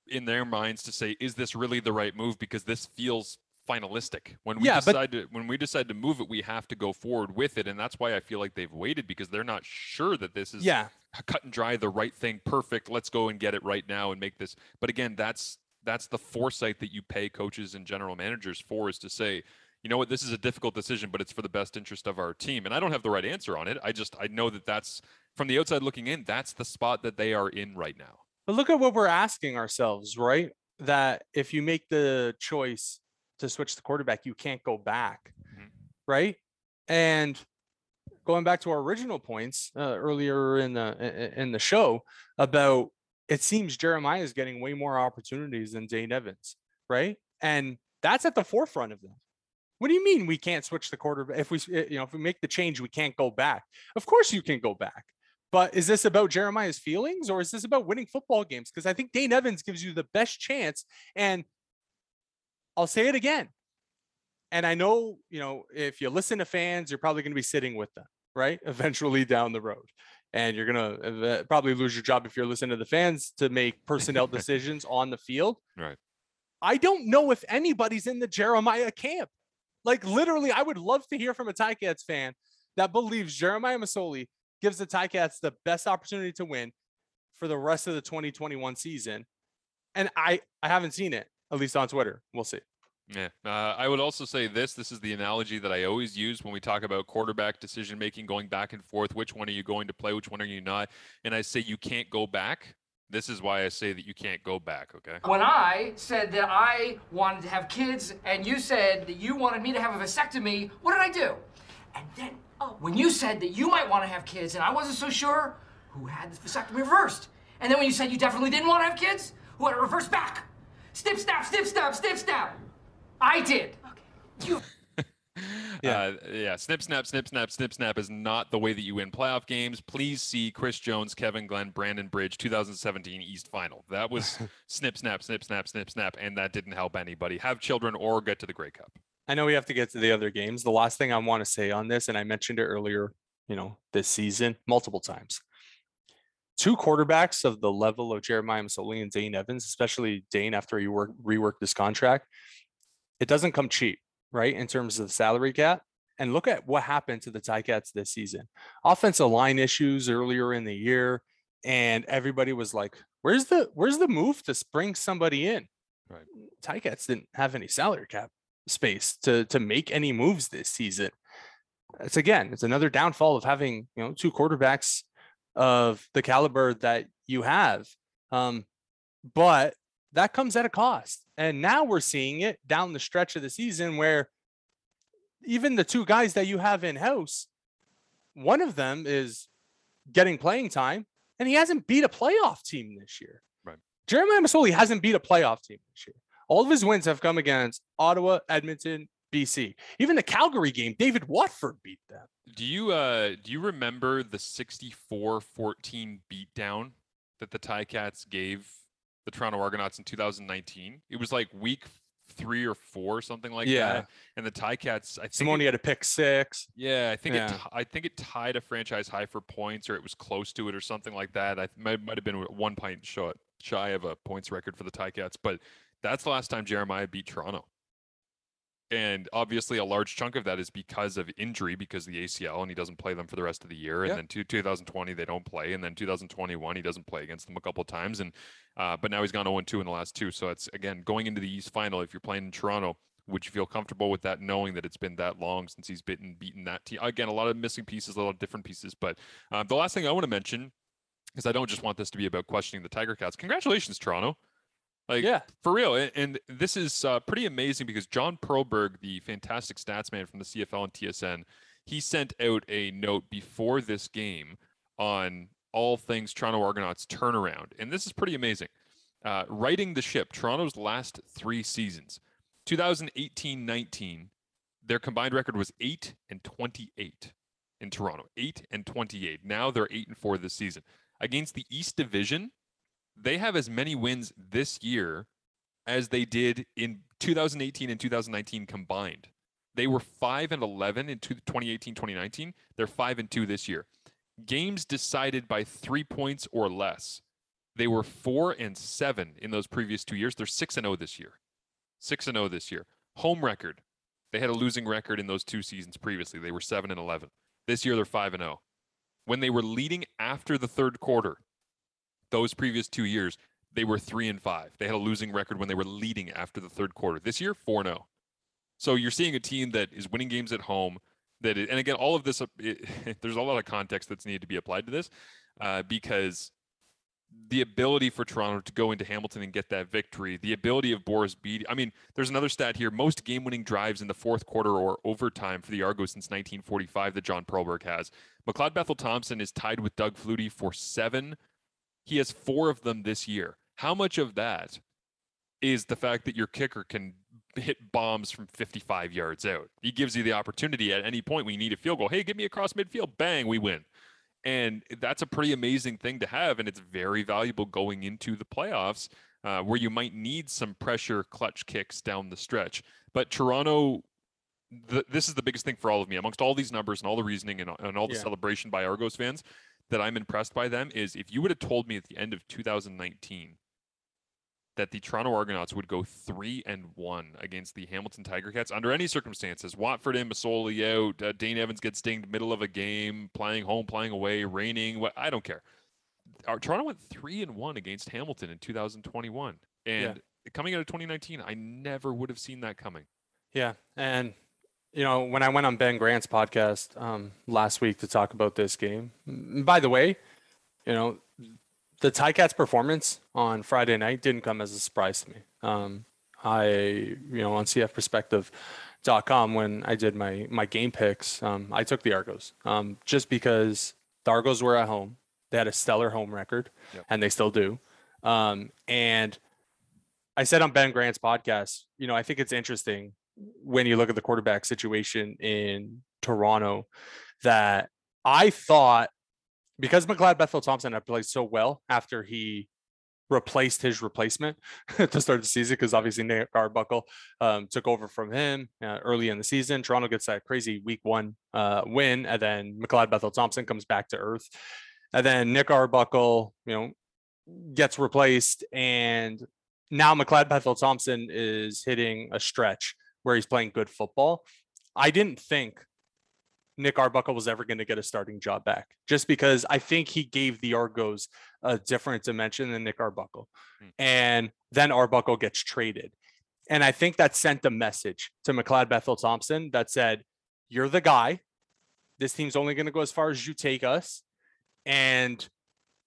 in their minds to say, is this really the right move? Because this feels finalistic. When we Yeah, but- decide to when we decide to move it, we have to go forward with it. And that's why I feel like they've waited because they're not sure that this is yeah, cut and dry, the right thing, perfect. Let's go and get it right now and make this. But again, that's that's the foresight that you pay coaches and general managers for is to say, you know what, this is a difficult decision, but it's for the best interest of our team. And I don't have the right answer on it. I just I know that that's from the outside looking in, that's the spot that they are in right now. But look at what we're asking ourselves, right? That if you make the choice to switch the quarterback, you can't go back, Mhm. right? And going back to our original points uh, earlier in the in the show about it seems Jeremiah is getting way more opportunities than Dane Evans, right? And that's at the forefront of that. What do you mean we can't switch the quarterback? If we, eh, you know, if we make the change, we can't go back. Of course you can go back. But is this about Jeremiah's feelings or is this about winning football games? Because I think Dane Evans gives you the best chance. And I'll say it again. And I know, you know, if you listen to fans, you're probably going to be sitting with them, right? [laughs] Eventually down the road. And you're going to probably lose your job if you're listening to the fans to make personnel [laughs] decisions on the field. Right. I don't know if anybody's in the Jeremiah camp. Like literally, I would love to hear from a Ticats fan that believes Jeremiah Masoli gives the Ticats the best opportunity to win for the rest of the 2021 season. And I I haven't seen it, at least on Twitter. We'll see. Yeah. Uh, I would also say this. This is the analogy that I always use when we talk about quarterback decision making, going back and forth. Which one are you going to play? Which one are you not? And I say you can't go back. This is why I say that you can't go back. Okay. When I said that I wanted to have kids and you said that you wanted me to have a vasectomy, what did I do? And then oh, when you said that you might want to have kids and I wasn't so sure, who had the vasectomy reversed? And then when you said you definitely didn't want to have kids, What, reverse back? Snip, snap, snip, snap, snip, snap. I did. Okay. You Yeah. Uh, yeah. Snip, snap, snip, snap, snip, snap is not the way that you win playoff games. Please see Chris Jones, Kevin Glenn, Brandon Bridge, 2017 East Final. That was [laughs] snip, snap, snip, snap, snip, snap, and that didn't help anybody have children or get to the Grey Cup. I know we have to get to the other games. The last thing I want to say on this, and I mentioned it earlier, you know, this season multiple times. Two quarterbacks of the level of Jeremiah Masoli and Dane Evans, especially Dane after he work, reworked this contract, it doesn't come cheap, right? In terms of salary cap. And look at what happened to the Ticats this season. Offensive line issues earlier in the year, and everybody was like, "Where's the where's the move to bring somebody in?" Right. Ticats didn't have any salary cap space to to make any moves this season. It's again, it's another downfall of having you know two quarterbacks of the caliber that you have. Um, but that comes at a cost. And now we're seeing it down the stretch of the season where even the two guys that you have in house, one of them is getting playing time and he hasn't beat a playoff team this year. Right. Jeremiah Masoli hasn't beat a playoff team this year. All of his wins have come against Ottawa, Edmonton, BC. Even the Calgary game, David Watford beat them. Do you uh do you remember the 64-14 beatdown that the Ticats gave the Toronto Argonauts in 2019? It was like week three or four, something like Yeah. that. And the Ticats, I think, Simone it- had a pick six. yeah, I think it, Yeah. ti- I think it tied a franchise high for points, or it was close to it, or something like that. I might might have been one point short, shy of a points record for the Ticats, but that's the last time Jeremiah beat Toronto. And obviously, a large chunk of that is because of injury, because of the ACL, and he doesn't play them for the rest of the year. And then two, 2020, they don't play, and then 2021, he doesn't play against them a couple of times. And uh, but now he's gone 0 2 in the last two. So it's again going into the East Final. If you're playing in Toronto, would you feel comfortable with that, knowing that it's been that long since he's been beaten that team? Again, a lot of missing pieces, a lot of different pieces. But uh, the last thing I want to mention, because I don't just want this to be about questioning the Tiger Cats. Congratulations, Toronto. Like, Yeah. for real. And, and this is uh, pretty amazing because John Perlberg, the fantastic stats man from the CFL and TSN, he sent out a note before this game on all things Toronto Argonauts turnaround. And this is pretty amazing. Uh, righting the ship, Toronto's last three seasons 2018 19, their combined record was 8 and 28 in Toronto. 8 and 28. Now they're 8 and 4 this season. Against the East Division, they have as many wins this year as they did in 2018 and 2019 combined. They were 5 and 11 in 2018 2019. They're 5 and 2 this year. Games decided by 3 points or less. They were 4 and 7 in those previous 2 years. They're 6 and 0 this year. 6 and 0 this year. Home record. They had a losing record in those two seasons previously. They were 7 and 11. This year they're 5 and 0. When they were leading after the third quarter, those previous two years, they were three and five. They had a losing record when they were leading after the third quarter. This year, four zero. So you're seeing a team that is winning games at home. That it, and again, all of this, uh, it, [laughs] there's a lot of context that's needed to be applied to this, uh, because the ability for Toronto to go into Hamilton and get that victory, the ability of Boris Bede. I mean, there's another stat here: most game-winning drives in the fourth quarter or overtime for the Argos since 1945 that John Perlberg has. McLeod Bethel Thompson is tied with Doug Flutie for seven he has four of them this year. How much of that is the fact that your kicker can hit bombs from 55 yards out? He gives you the opportunity at any point when you need a field goal. Hey, get me across midfield. Bang, we win. And that's a pretty amazing thing to have. And it's very valuable going into the playoffs uh, where you might need some pressure clutch kicks down the stretch. But Toronto, th- this is the biggest thing for all of me amongst all these numbers and all the reasoning and, and all the Yeah. celebration by Argos fans that I'm impressed by them is if you would have told me at the end of 2019 that the Toronto Argonauts would go three and one against the Hamilton Tiger Cats under any circumstances, Watford in, Masoli out, uh, Dane Evans gets dinged middle of a game, playing home, playing away, raining, what I don't care. Our, Toronto went three and one against Hamilton in 2021, and coming out of 2019, I never would have seen that coming. Yeah, and you know when I went on Ben Grant's podcast um, last week to talk about this game. By the way, you know the Ticats' performance on Friday night didn't come as a surprise to me. Um, I you know on CFPerspective.com when I did my my game picks, um, I took the Argos um, just because the Argos were at home. They had a stellar home record, Yep. and they still do. Um, and I said on Ben Grant's podcast, you know, I think it's interesting when you look at the quarterback situation in Toronto that I thought because McLeod Bethel Thompson had played so well after he replaced his replacement [laughs] to start the season because obviously Nick Arbuckle um, took over from him uh, early in the season. Toronto gets that crazy week one uh, win, and then McLeod Bethel Thompson comes back to earth. And then Nick Arbuckle, you know, gets replaced, and now McLeod Bethel Thompson is hitting a stretch where he's playing good football. I didn't think Nick Arbuckle was ever going to get a starting job back, just because I think he gave the Argos a different dimension than Nick Arbuckle. Hmm. And then Arbuckle gets traded. And I think that sent a message to McLeod Bethel Thompson that said, You're the guy. This team's only going to go as far as you take us. And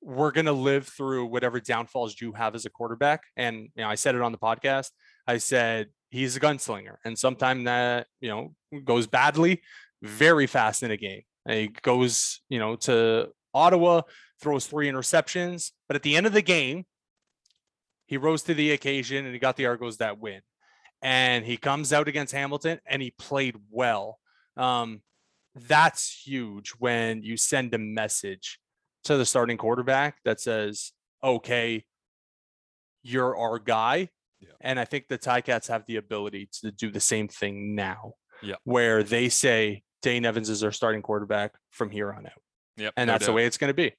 we're going to live through whatever downfalls you have as a quarterback. And you know, I said it on the podcast. I said he's a gunslinger, and sometimes that you know goes badly very fast in a game. And he goes, you know, to Ottawa, throws three interceptions, but at the end of the game, he rose to the occasion and he got the Argos that win. And he comes out against Hamilton and he played well. Um, that's huge when you send a message to the starting quarterback that says, okay, you're our guy. Yeah. And I think the Ticats have the ability to do the same thing now. Yeah. Where they say Dane Evans is our starting quarterback from here on out. Yep. And no that's the way it's going to be.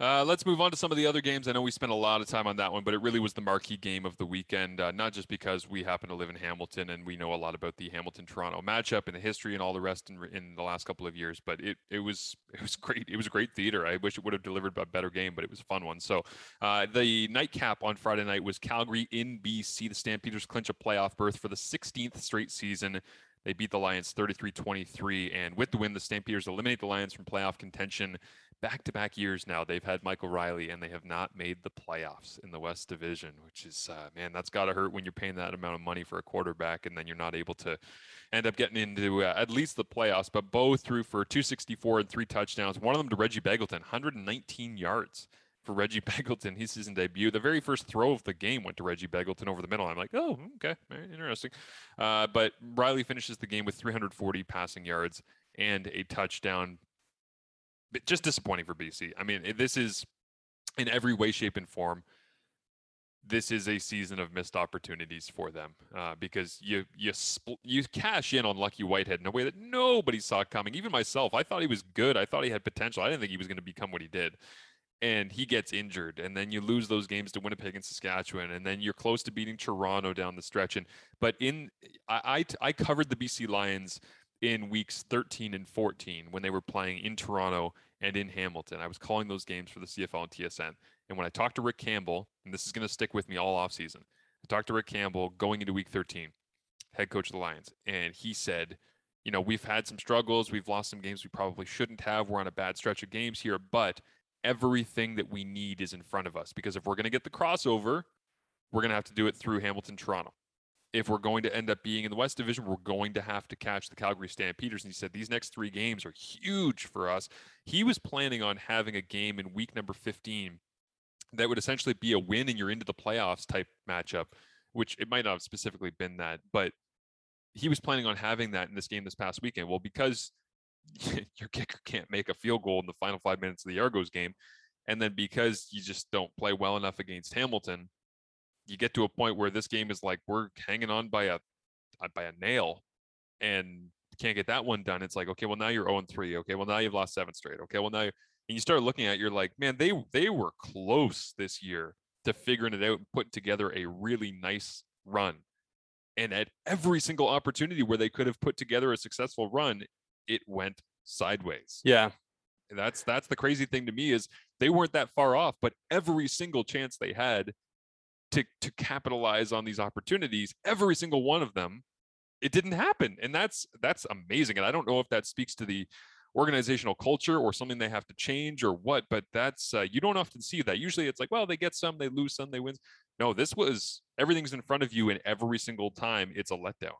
Uh, let's move on to some of the other games. I know we spent a lot of time on that one, but it really was the marquee game of the weekend. Uh, not just because we happen to live in Hamilton and we know a lot about the Hamilton-Toronto matchup and the history and all the rest in, in the last couple of years, but it it was it was great. It was a great theater. I wish it would have delivered a better game, but it was a fun one. So uh, the nightcap on Friday night was Calgary in BC. The Stampeders clinch a playoff berth for the 16th straight season. They beat the Lions 33-23, and with the win, the Stampeders eliminate the Lions from playoff contention back-to-back years now they've had Michael Reilly and they have not made the playoffs in the West Division, which is uh, man, that's got to hurt when you're paying that amount of money for a quarterback and then you're not able to end up getting into uh, at least the playoffs. But Bo threw for 264 and three touchdowns, one of them to Reggie Begelton, 119 yards for Reggie [laughs] Begelton, his season debut. The very first throw of the game went to Reggie Begelton over the middle. I'm like, oh, okay, interesting. Uh, but Riley finishes the game with 340 passing yards and a touchdown just disappointing for BC. I mean, this is in every way, shape, and form. This is a season of missed opportunities for them uh, because you you spl- you cash in on Lucky Whitehead in a way that nobody saw coming. Even myself, I thought he was good. I thought he had potential. I didn't think he was going to become what he did. And he gets injured, and then you lose those games to Winnipeg and Saskatchewan, and then you're close to beating Toronto down the stretch. And but in I I, I covered the BC Lions in weeks 13 and 14 when they were playing in Toronto and in Hamilton. I was calling those games for the CFL and TSN. And when I talked to Rick Campbell, and this is going to stick with me all offseason, I talked to Rick Campbell going into week 13, head coach of the Lions, and he said, you know, we've had some struggles. We've lost some games we probably shouldn't have. We're on a bad stretch of games here, but everything that we need is in front of us because if we're going to get the crossover, we're going to have to do it through Hamilton, Toronto if we're going to end up being in the West Division, we're going to have to catch the Calgary Stampeders. And he said these next three games are huge for us. He was planning on having a game in week number 15 that would essentially be a win and you're into the playoffs type matchup, which it might not have specifically been that, but he was planning on having that in this game this past weekend. Well, because [laughs] your kicker can't make a field goal in the final five minutes of the Argos game, and then because you just don't play well enough against Hamilton, you get to a point where this game is like we're hanging on by a uh, by a nail and can't get that one done it's like okay well now you're 0 and 3 okay well now you've lost seven straight okay well now you and you start looking at it, you're like man they they were close this year to figuring it out and putting together a really nice run and at every single opportunity where they could have put together a successful run it went sideways Yeah. and that's that's the crazy thing to me is they weren't that far off, but every single chance they had to to capitalize on these opportunities, every single one of them, it didn't happen. And that's that's amazing. And I don't know if that speaks to the organizational culture or something they have to change or what, but that's uh, you don't often see that. Usually it's like, well, they get some, they lose some, they win. No, this was everything's in front of you and every single time it's a letdown.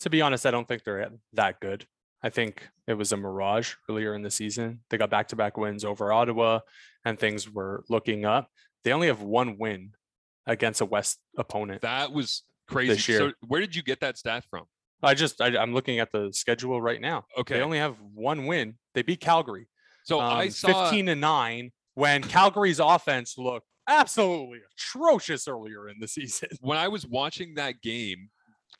To be honest, I don't think they're that good. I think it was a mirage earlier in the season. They got back to back wins over Ottawa and things were looking up. they only have one win against a West opponent. That was crazy. This year. So where did you get that stat from? I just I, I'm looking at the schedule right now. Okay. They only have one win. They beat Calgary. So I um, saw 15 to 9 when Calgary's offense looked absolutely atrocious earlier in the [laughs] season. when I was watching that game,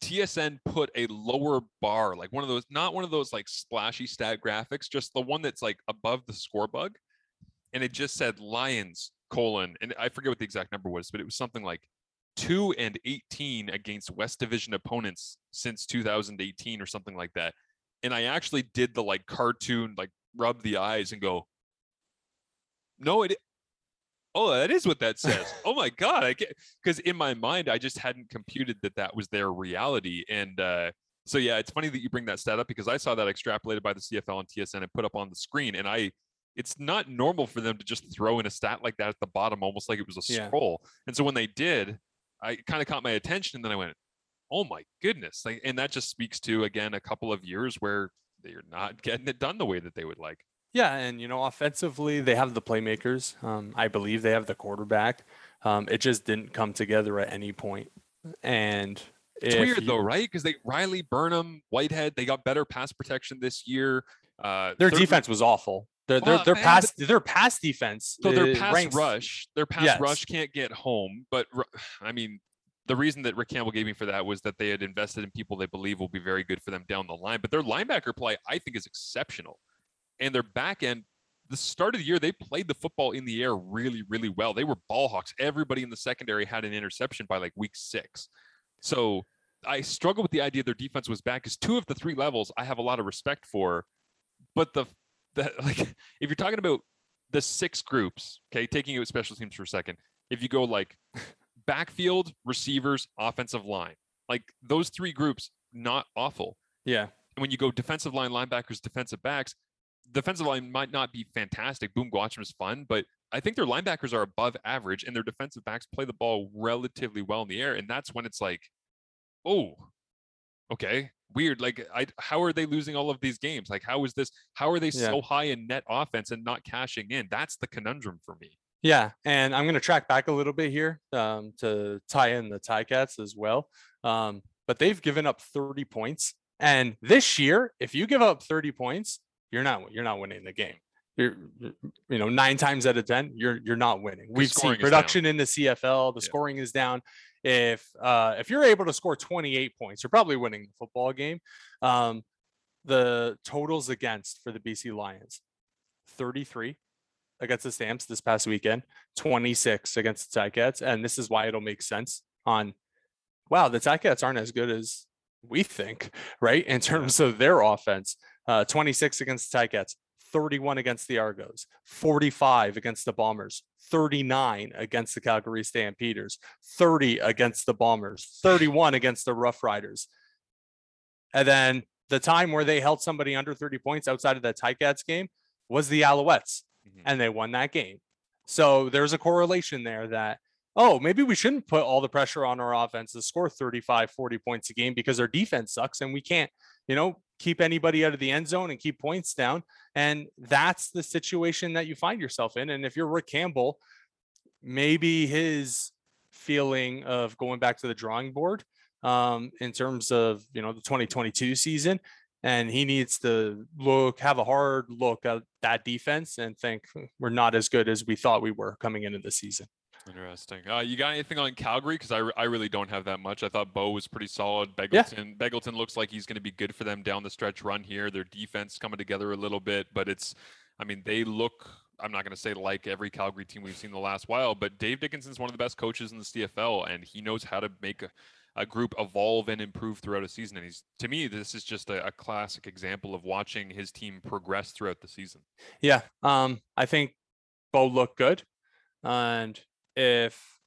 TSN put a lower bar, like one of those, not one of those like splashy stat graphics, just the one that's like above the score bug. And it just said Lions colon, and I forget what the exact number was, but it was something like two and 18 against West Division opponents since 2018 or something like that. And I actually did the like cartoon, like rub the eyes and go, no, it, oh, that is what that says. [laughs] oh my God. I get, because in my mind, I just hadn't computed that that was their reality. And uh, so, yeah, it's funny that you bring that stat up because I saw that extrapolated by the CFL and TSN and put up on the screen. And I, it's not normal for them to just throw in a stat like that at the bottom, almost like it was a Yeah. scroll. And so when they did, I kind of caught my attention. And then I went, oh my goodness. Like, and that just speaks to, again, a couple of years where they're not [laughs] getting it done the way that they would like. Yeah, and you know, offensively, they have the playmakers. Um, I believe they have the quarterback. Um, it just didn't come together at any point. And It's weird you- though, right? Because they Reilly Burnham, Whitehead, they got better pass protection this year. Uh, Their defense was awful. Their their Well, their man, pass their pass defense. So their uh, pass ranks- rush, their pass Yes. rush can't get home. But I mean, the reason that Rick Campbell gave me for that was that they had invested in people they believe will be very good for them down the line. But their linebacker play, I think, is exceptional, and their back end. The start of the year, they played the football in the air really, really well. They were ball hawks. Everybody in the secondary had an interception by like week six. So I struggle with the idea their defense was back because two of the three levels I have a lot of respect for, but the the [laughs] like if you're talking about the six groups, okay, taking out special teams for a second, if you go like [laughs] backfield, receivers, offensive line, like those three groups, not awful. Yeah. And when you go defensive line, linebackers, defensive backs, defensive line might not be fantastic. Obum Gwacham is fun, but I think their linebackers are above average and their defensive backs play the ball relatively well in the air. And that's when it's like, oh, okay, weird. Like, I how are they losing all of these games? Like, how is this? How are they Yeah. so high in net offense and not cashing in? That's the conundrum for me. Yeah, and I'm going to track back a little bit here um, to tie in the Ticats as well. Um, but they've given up 30 points, and this year, if you give up 30 points, you're not you're not winning the game. You're you're- know nine times out of ten, you're you're not winning. We've seen scoring is down. production in the CFL. The Yeah. scoring is down. If uh, if you're able to score 28 points, you're probably winning the football game. Um, the totals against for the BC Lions, 33 against the Stamps this past weekend, 26 against the Ticats. And this is why it'll make sense on, wow, the Ticats aren't as good as we think, right? In terms of their offense, uh, 26 against the Ticats, 31 against the Argos, 45 against the Bombers, 39 against the Calgary Stampeders, 30 against the Bombers, 31 against the Rough Riders. And then the time where they held somebody under 30 points outside of that Ticats game was the Alouettes Mhm. and they won that game. So there's a correlation there that, oh, maybe we shouldn't put all the pressure on our offense to score 35, 40 points a game because our defense sucks and we can't, you know, keep anybody out of the end zone and keep points down. And that's the situation that you find yourself in. And if you're Rick Campbell, maybe his feeling of going back to the drawing board um, in terms of, you know, the 2022 season and he needs to look have a hard look at that defense and think "Hmm, we're not as good as we thought we were coming into the season. Interesting. Uh, you got anything on Calgary? Because I, re- I really don't have that much. I thought Bo was pretty solid. Begelton Begelton looks like he's going to be good for them down the stretch run here. Their defense coming together a little bit, but it's, I mean, they look. I'm not going to say like every Calgary team we've seen the last while, but Dave Dickenson's one of the best coaches in the CFL, and he knows how to make a, a group evolve and improve throughout a season. And he's to me, this is just a, a classic example of watching his team progress throughout the season. Yeah, um, I think Bo looked good, and if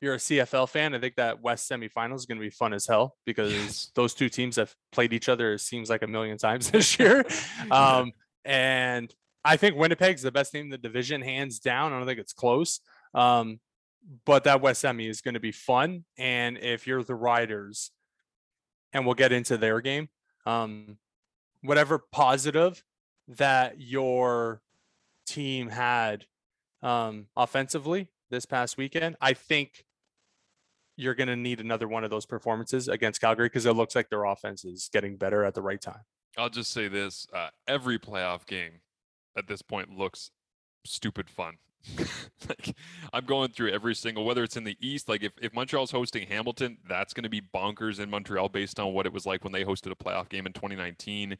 you're a CFL fan, I think that West semifinal is going to be fun as hell because Yes. those two teams have played each other. It seems like a million times [laughs] [laughs] this year. [laughs] Um, and I think Winnipeg's the best team in the division, hands down. I don't think it's close. Um, but that West Semi is going to be fun. And if you're the Riders, and we'll get into their game, um, whatever positive that your team had um, offensively, this past weekend. I think you're going to need another one of those performances against Calgary because it looks like their offense is getting better at the right time. I'll just say this: uh, every playoff game at this point looks stupid fun. [laughs] like I'm going through every single whether it's in the East, like if, if Montreal's hosting Hamilton, that's going to be bonkers in Montreal based on what it was like when they hosted a playoff game in 2019.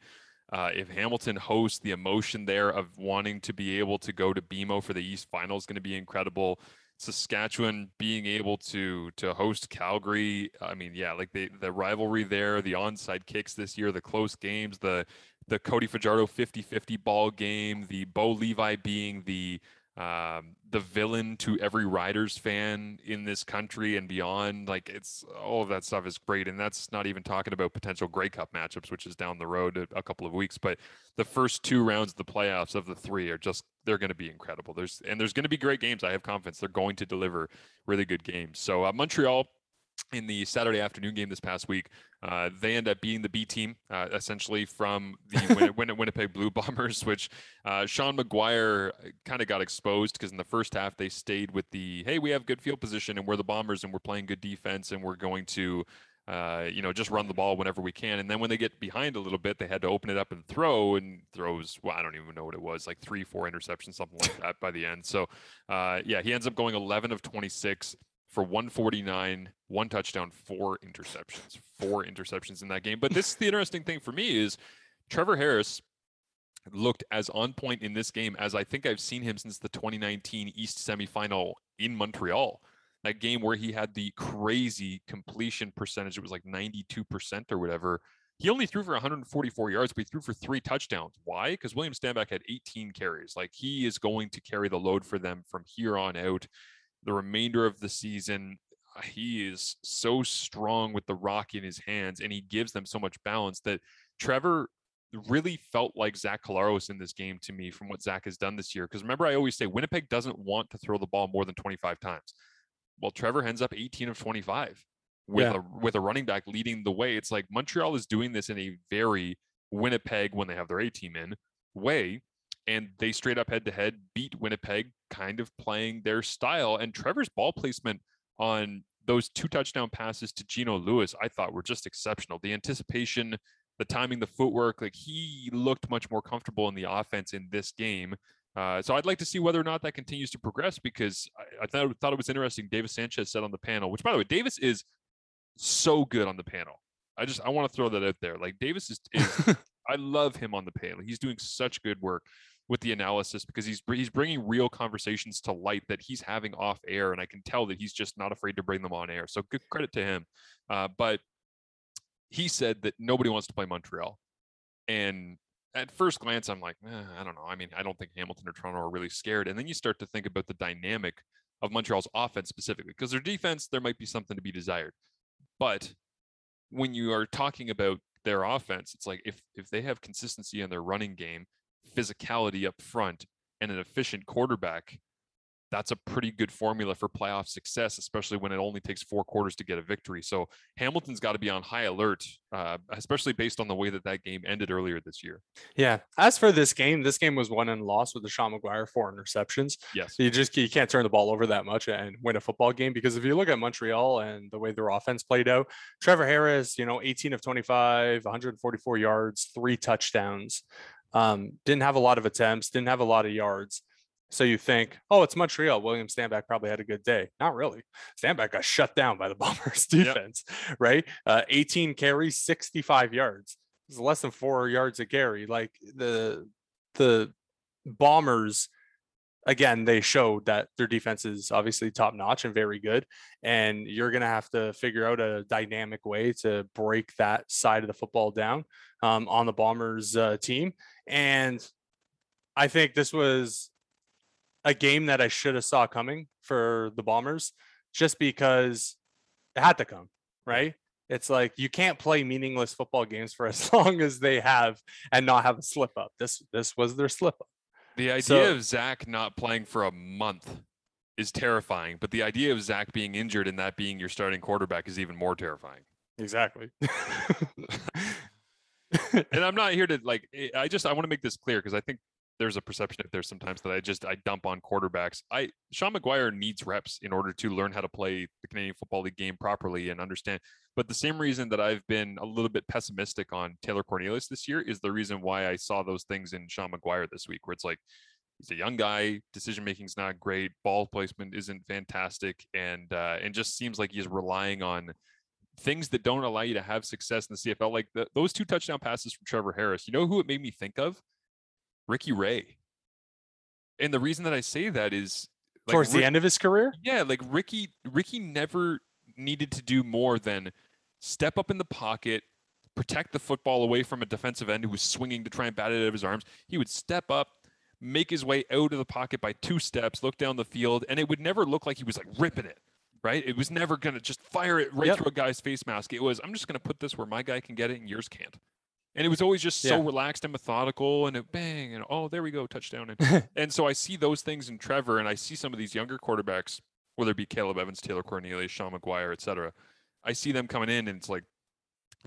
Uh, if Hamilton hosts, the emotion there of wanting to be able to go to BMO for the East Final is going to be incredible. Saskatchewan being able to to host Calgary, I mean, yeah, like the the rivalry there, the onside kicks this year, the close games, the the Cody Fajardo 50-50 ball game, the Bo Levi being the um, the villain to every Riders fan in this country and beyond. Like it's all of that stuff is great, and that's not even talking about potential Grey Cup matchups, which is down the road a, a couple of weeks. But the first two rounds of the playoffs of the three are just they're going to be incredible. There's and there's going to be great games. I have confidence they're going to deliver really good games. So uh, Montreal in the Saturday afternoon game this past week. Uh, they end up beating the B team uh, essentially from the Win- [laughs] Win- Winnipeg Blue Bombers, which uh, Sean McGuire kind of got exposed because in the first half they stayed with the hey, we have good field position and we're the Bombers and we're playing good defense and we're going to. Uh, you know, just run the ball whenever we can. And then when they get behind a little bit, they had to open it up and throw and throws. Well, I don't even know what it was, like three, four interceptions, something like that by the end. So, uh, yeah, he ends up going 11 of 26 for 149, one touchdown, four interceptions, four interceptions in that game. But this is the interesting thing for me is Trevor Harris looked as on point in this game as I think I've seen him since the 2019 East semifinal in Montreal. That game where he had the crazy completion percentage, it was like 92% or whatever. He only threw for 144 yards, but he threw for three touchdowns. Why? Because William Stanback had 18 carries. Like he is going to carry the load for them from here on out the remainder of the season. Uh, he is so strong with the rock in his hands and he gives them so much balance that Trevor really felt like Zach Collaros in this game to me from what Zach has done this year. Because remember, I always say Winnipeg doesn't want to throw the ball more than 25 times. Well, Trevor ends up 18 of 25 with Yeah. a with a running back leading the way. It's like Montreal is doing this in a very Winnipeg when they have their A team in way. And they straight up head to head beat Winnipeg, kind of playing their style. And Trevor's ball placement on those two touchdown passes to Geno Lewis, I thought were just exceptional. The anticipation, the timing, the footwork, like he looked much more comfortable in the offense in this game. Uh, so I'd like to see whether or not that continues to progress because I, I thought, thought it was interesting. Davis Sanchez said on the panel, which by the way, Davis is so good on the panel. I just I want to throw that out there. Like Davis is, is [laughs] I love him on the panel. He's doing such good work with the analysis because he's he's bringing real conversations to light that he's having off air, and I can tell that he's just not afraid to bring them on air. So good credit to him. Uh, but he said that nobody wants to play Montreal, and at first glance, I'm like, eh, I don't know. I mean, I don't think Hamilton or Toronto are really scared. And then you start to think about the dynamic of Montreal's offense specifically, because their defense, there might be something to be desired. But when you are talking about their offense, it's like if if they have consistency in their running game, physicality up front, and an efficient quarterback, that's a pretty good formula for playoff success, especially when it only takes four quarters to get a victory. So Hamilton's got to be on high alert, uh, especially based on the way that that game ended earlier this year. Yeah. As for this game, this game was won and lost with the Sean McGuire four interceptions. Yes. You just you can't turn the ball over that much and win a football game because if you look at Montreal and the way their offense played out, Trevor Harris, you know, 18 of 25, 144 yards, three touchdowns. Um, didn't have a lot of attempts, didn't have a lot of yards. So you think, oh, it's Montreal. William Stanback probably had a good day. Not really. Stanback got shut down by the [laughs] Bombers defense, right? Uh, 18 carries, 65 yards. It's less than four yards a carry. Like the the Bombers, again, they showed that their defense is obviously top notch and very good. And you're gonna have to figure out a dynamic way to break that side of the football down um, on the Bombers uh, team. And I think this was a game that I should have saw coming for the Bombers, just because it had to come, right? It's like you can't play meaningless football games for [laughs] as long as they have and not have a slip up. This this was their slip up. The idea So- of Zach not playing for a month is terrifying, but the idea of Zach being injured and that being your starting quarterback is even more terrifying. Exactly. [laughs] and I'm not here to like. eh, I just I want to make this clear because I think there's a perception if there's sometimes that I just I dump on quarterbacks. I Sean McGuire needs reps in order to learn how to play the Canadian Football League game properly and understand. But the same reason that I've been a little bit pessimistic on Taylor Cornelius this year is the reason why I saw those things in Sean McGuire this week, where it's like he's a young guy, decision making's not great, ball placement isn't fantastic, and uh, and just seems like he's relying on things that don't allow you to have success in the CFL. Like the, those two touchdown passes from Trevor Harris. You know who it made me think of? Ricky Ray. And the reason that I say that is like, Towards the Rick- end of his career, yeah, like Ricky Ricky never needed to do more than step up in the pocket, protect the football away from a defensive end who was swinging to try and bat it out of his arms. He would step up, make his way out of the pocket by two steps, look down the field, and it would never look like he was like ripping it. Right? It was never gonna just fire it right Yep. through a guy's face mask. It was I'm just gonna put this where my guy can get it and yours can't. And it was always just so Yeah. relaxed and methodical, and it bang, and oh, there we go, touchdown. And [laughs] and so I see those things in Trevor, and I see some of these younger quarterbacks, whether it be Caleb Evans, Taylor Cornelius, Sean McGuire, et cetera. I see them coming in, and it's like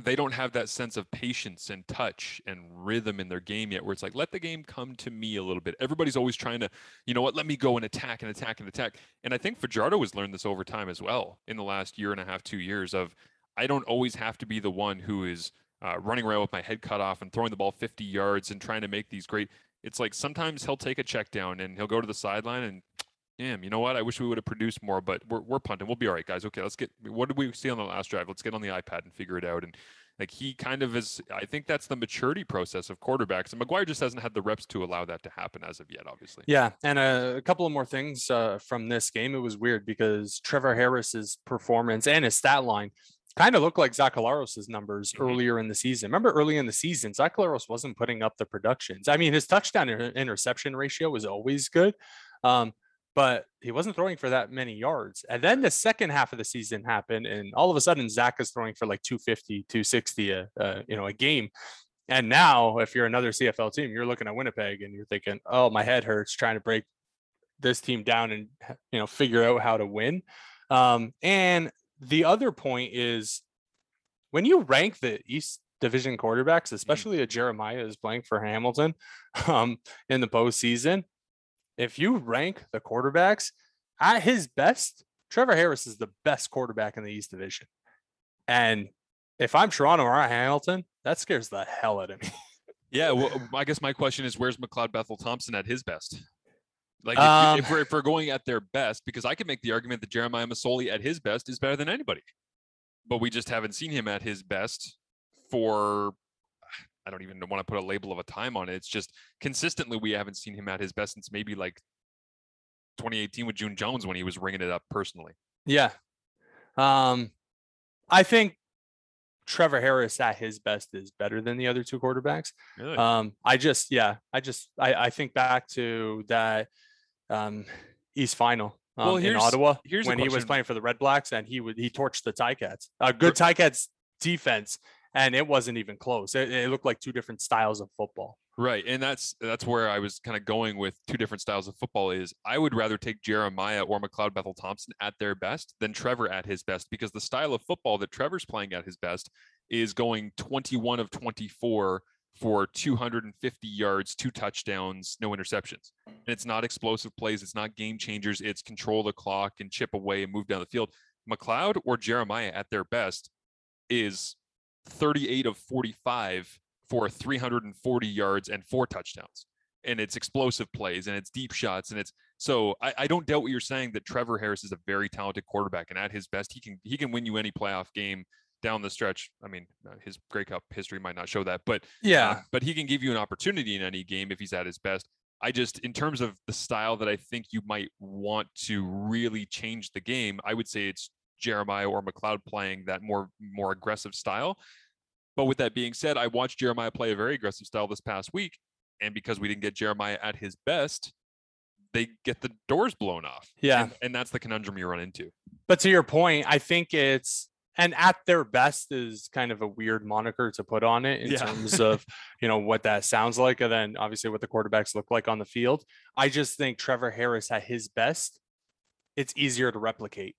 they don't have that sense of patience and touch and rhythm in their game yet, where it's like, let the game come to me a little bit. Everybody's always trying to, you know what, let me go and attack and attack and attack. And I think Fajardo has learned this over time as well in the last year and a half, two years of I don't always have to be the one who is uh, running around with my head cut off and throwing the ball 50 yards and trying to make these great. It's like sometimes he'll take a check down and he'll go to the sideline and, damn, you know what? I wish we would have produced more, but we're, we're punting. We'll be all right, guys. Okay, let's get. What did we see on the last drive? Let's get on the iPad and figure it out. And like he kind of is. I think that's the maturity process of quarterbacks. And McGuire just hasn't had the reps to allow that to happen as of yet, obviously. Yeah, and a, a couple of more things uh, from this game. It was weird because Trevor Harris's performance and his stat line kind of looked like Zach Collaros's numbers Mhm. earlier in the season. Remember, early in the season, Zach Collaros wasn't putting up the productions. I mean, his touchdown inter- interception ratio was always good, um, but he wasn't throwing for that many yards. And then the second half of the season happened, and all of a sudden, Zach is throwing for like 250, 260 a, uh, you know, a game. And now, if you're another CFL team, you're looking at Winnipeg and you're thinking, "Oh, my head hurts trying to break this team down and you know figure out how to win." Um, and the other point is when you rank the East Division quarterbacks, especially a Jeremiah is playing for Hamilton [laughs] um, in the postseason. If you rank the quarterbacks at his best, Trevor Harris is the best quarterback in the East Division. And if I'm Toronto or I Hamilton, that scares the hell out of me. [laughs] Yeah. Well, I guess my question is, where's McLeod Bethel Thompson at his best? Like, if, Um, if, we're, if we're going at their best, because I could make the argument that Jeremiah Masoli at his best is better than anybody, but we just haven't seen him at his best for. I don't even want to put a label of a time on it. It's just consistently we haven't seen him at his best since maybe like 2018 with June Jones when he was ringing it up personally. Yeah. Um, I think Trevor Harris at his best is better than the other two quarterbacks. Really? Um, I just, yeah, I just, I, I think back to that um, East final um, Well, in Ottawa here's when he was playing for the Red Blacks and he would he torched the Ticats. A good Ticats defense, and it wasn't even close. It, it looked like two different styles of football. Right, and that's that's where I was kind of going with two different styles of football. Is I would rather take Jeremiah or McLeod Bethel Thompson at their best than Trevor at his best because the style of football that Trevor's playing at his best is going 21 of 24 for 250 yards, two touchdowns, no interceptions. And it's not explosive plays, it's not game changers, it's control the clock and chip away and move down the field. McLeod or Jeremiah at their best is 38 of 45 for 340 yards and four touchdowns. And it's explosive plays and it's deep shots and it's so I, I don't doubt what you're saying that Trevor Harris is a very talented quarterback and at his best he can he can win you any playoff game down the stretch. I mean, uh, his Grey Cup history might not show that, but Yeah, uh, but he can give you an opportunity in any game if he's at his best. I just, in terms of the style that I think you might want to really change the game, I would say it's Jeremiah or McLeod playing that more more aggressive style. But with that being said, I watched Jeremiah play a very aggressive style this past week, and because we didn't get Jeremiah at his best, they get the doors blown off. Yeah. and, and that's the conundrum you run into. but to your point, I think it's and at their best is kind of a weird moniker to put on it in Yeah. terms of you know what that sounds like, and then obviously what the quarterbacks look like on the field. I just think Trevor Harris at his best, it's easier to replicate,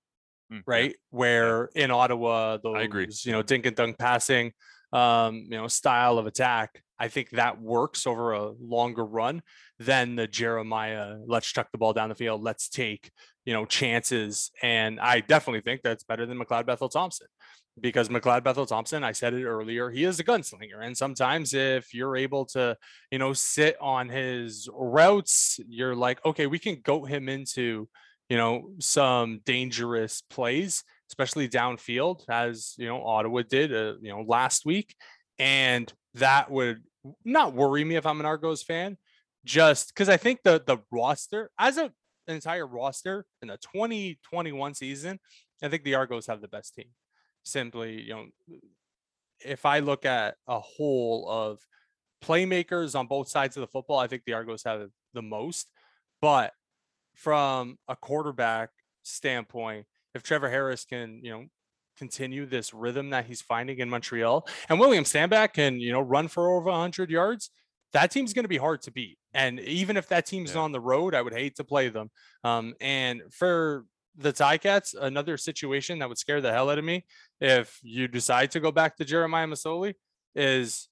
Mm, yeah. right? Where in Ottawa, those I agree. you know dink and dunk passing, um, you know style of attack I think that works over a longer run than the Jeremiah, let's chuck the ball down the field, let's take, you know, chances. And I definitely think that's better than McLeod Bethel Thompson because McLeod Bethel Thompson, I said it earlier, he is a gunslinger. And sometimes if you're able to, you know, sit on his routes, you're like, okay, we can goat him into, you know, some dangerous plays, especially downfield, as, you know, Ottawa did, uh, you know, last week. And that would not worry me if I'm an Argos fan, just because I think the the roster as a an entire roster in the 2021 season, I think the Argos have the best team simply, you know, if I look at a whole of playmakers on both sides of the football, I think the Argos have the most. But from a quarterback standpoint, if Trevor Harris can, you know, continue this rhythm that he's finding in Montreal, and William Stanback can, you know, run for over 100 yards, that team's going to be hard to beat. And even if that team's Yeah. on the road, I would hate to play them. Um, and for the Ticats, another situation that would scare the hell out of me if you decide to go back to Jeremiah Masoli is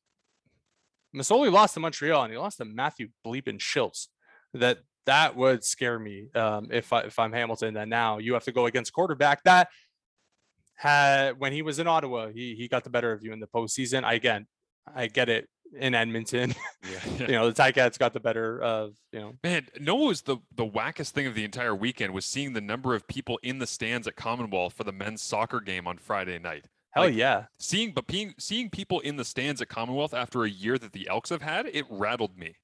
Masoli lost to Montreal and he lost to Matthew Bleepin Shiltz. That that would scare me um, if I, if I'm Hamilton. And now you have to go against quarterback that had when he was in Ottawa, he he got the better of you in the postseason. I again, I get it in Edmonton. [laughs] Yeah. you know, the Ticats got the better of you know Man, no, was the the wackest thing of the entire weekend was seeing the number of people in the stands at Commonwealth for the men's soccer game on Friday night. hell Like, yeah. Seeing but being seeing people in the stands at Commonwealth after a year that the Elks have had, it rattled me.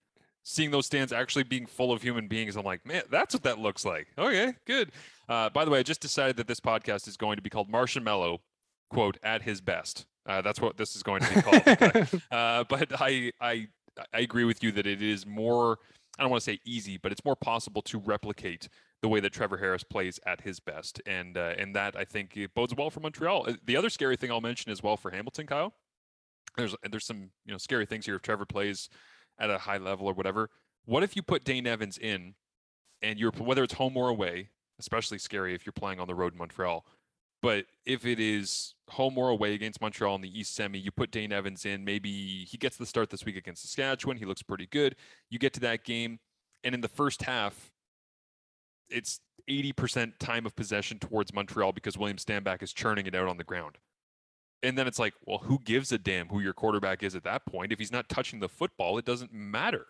Seeing those stands actually being full of human beings, I'm like, man, that's what that looks like. Okay, good. Uh, by the way, I just decided that this podcast is going to be called Marsh and Mello, quote, at his best. Uh, that's what this is going to be called. [laughs] okay? uh, but I, I I agree with you that it is more I don't want to say easy, but it's more possible to replicate the way that Trevor Harris plays at his best, and uh, and that I think it bodes well for Montreal. Uh, The other scary thing I'll mention as well for Hamilton, Kyle, there's there's some you know scary things here if Trevor plays at a high level or whatever. What if you put Dane Evans in, and you're whether it's home or away, especially scary if you're playing on the road in Montreal. But if it is home or away against Montreal in the East Semi, you put Dane Evans in. Maybe he gets the start this week against Saskatchewan. He looks pretty good. You get to that game, and in the first half, it's 80% time of possession towards Montreal because William Stanback is churning it out on the ground. And then it's like, well, who gives a damn who your quarterback is at that point? If he's not touching the football, it doesn't matter.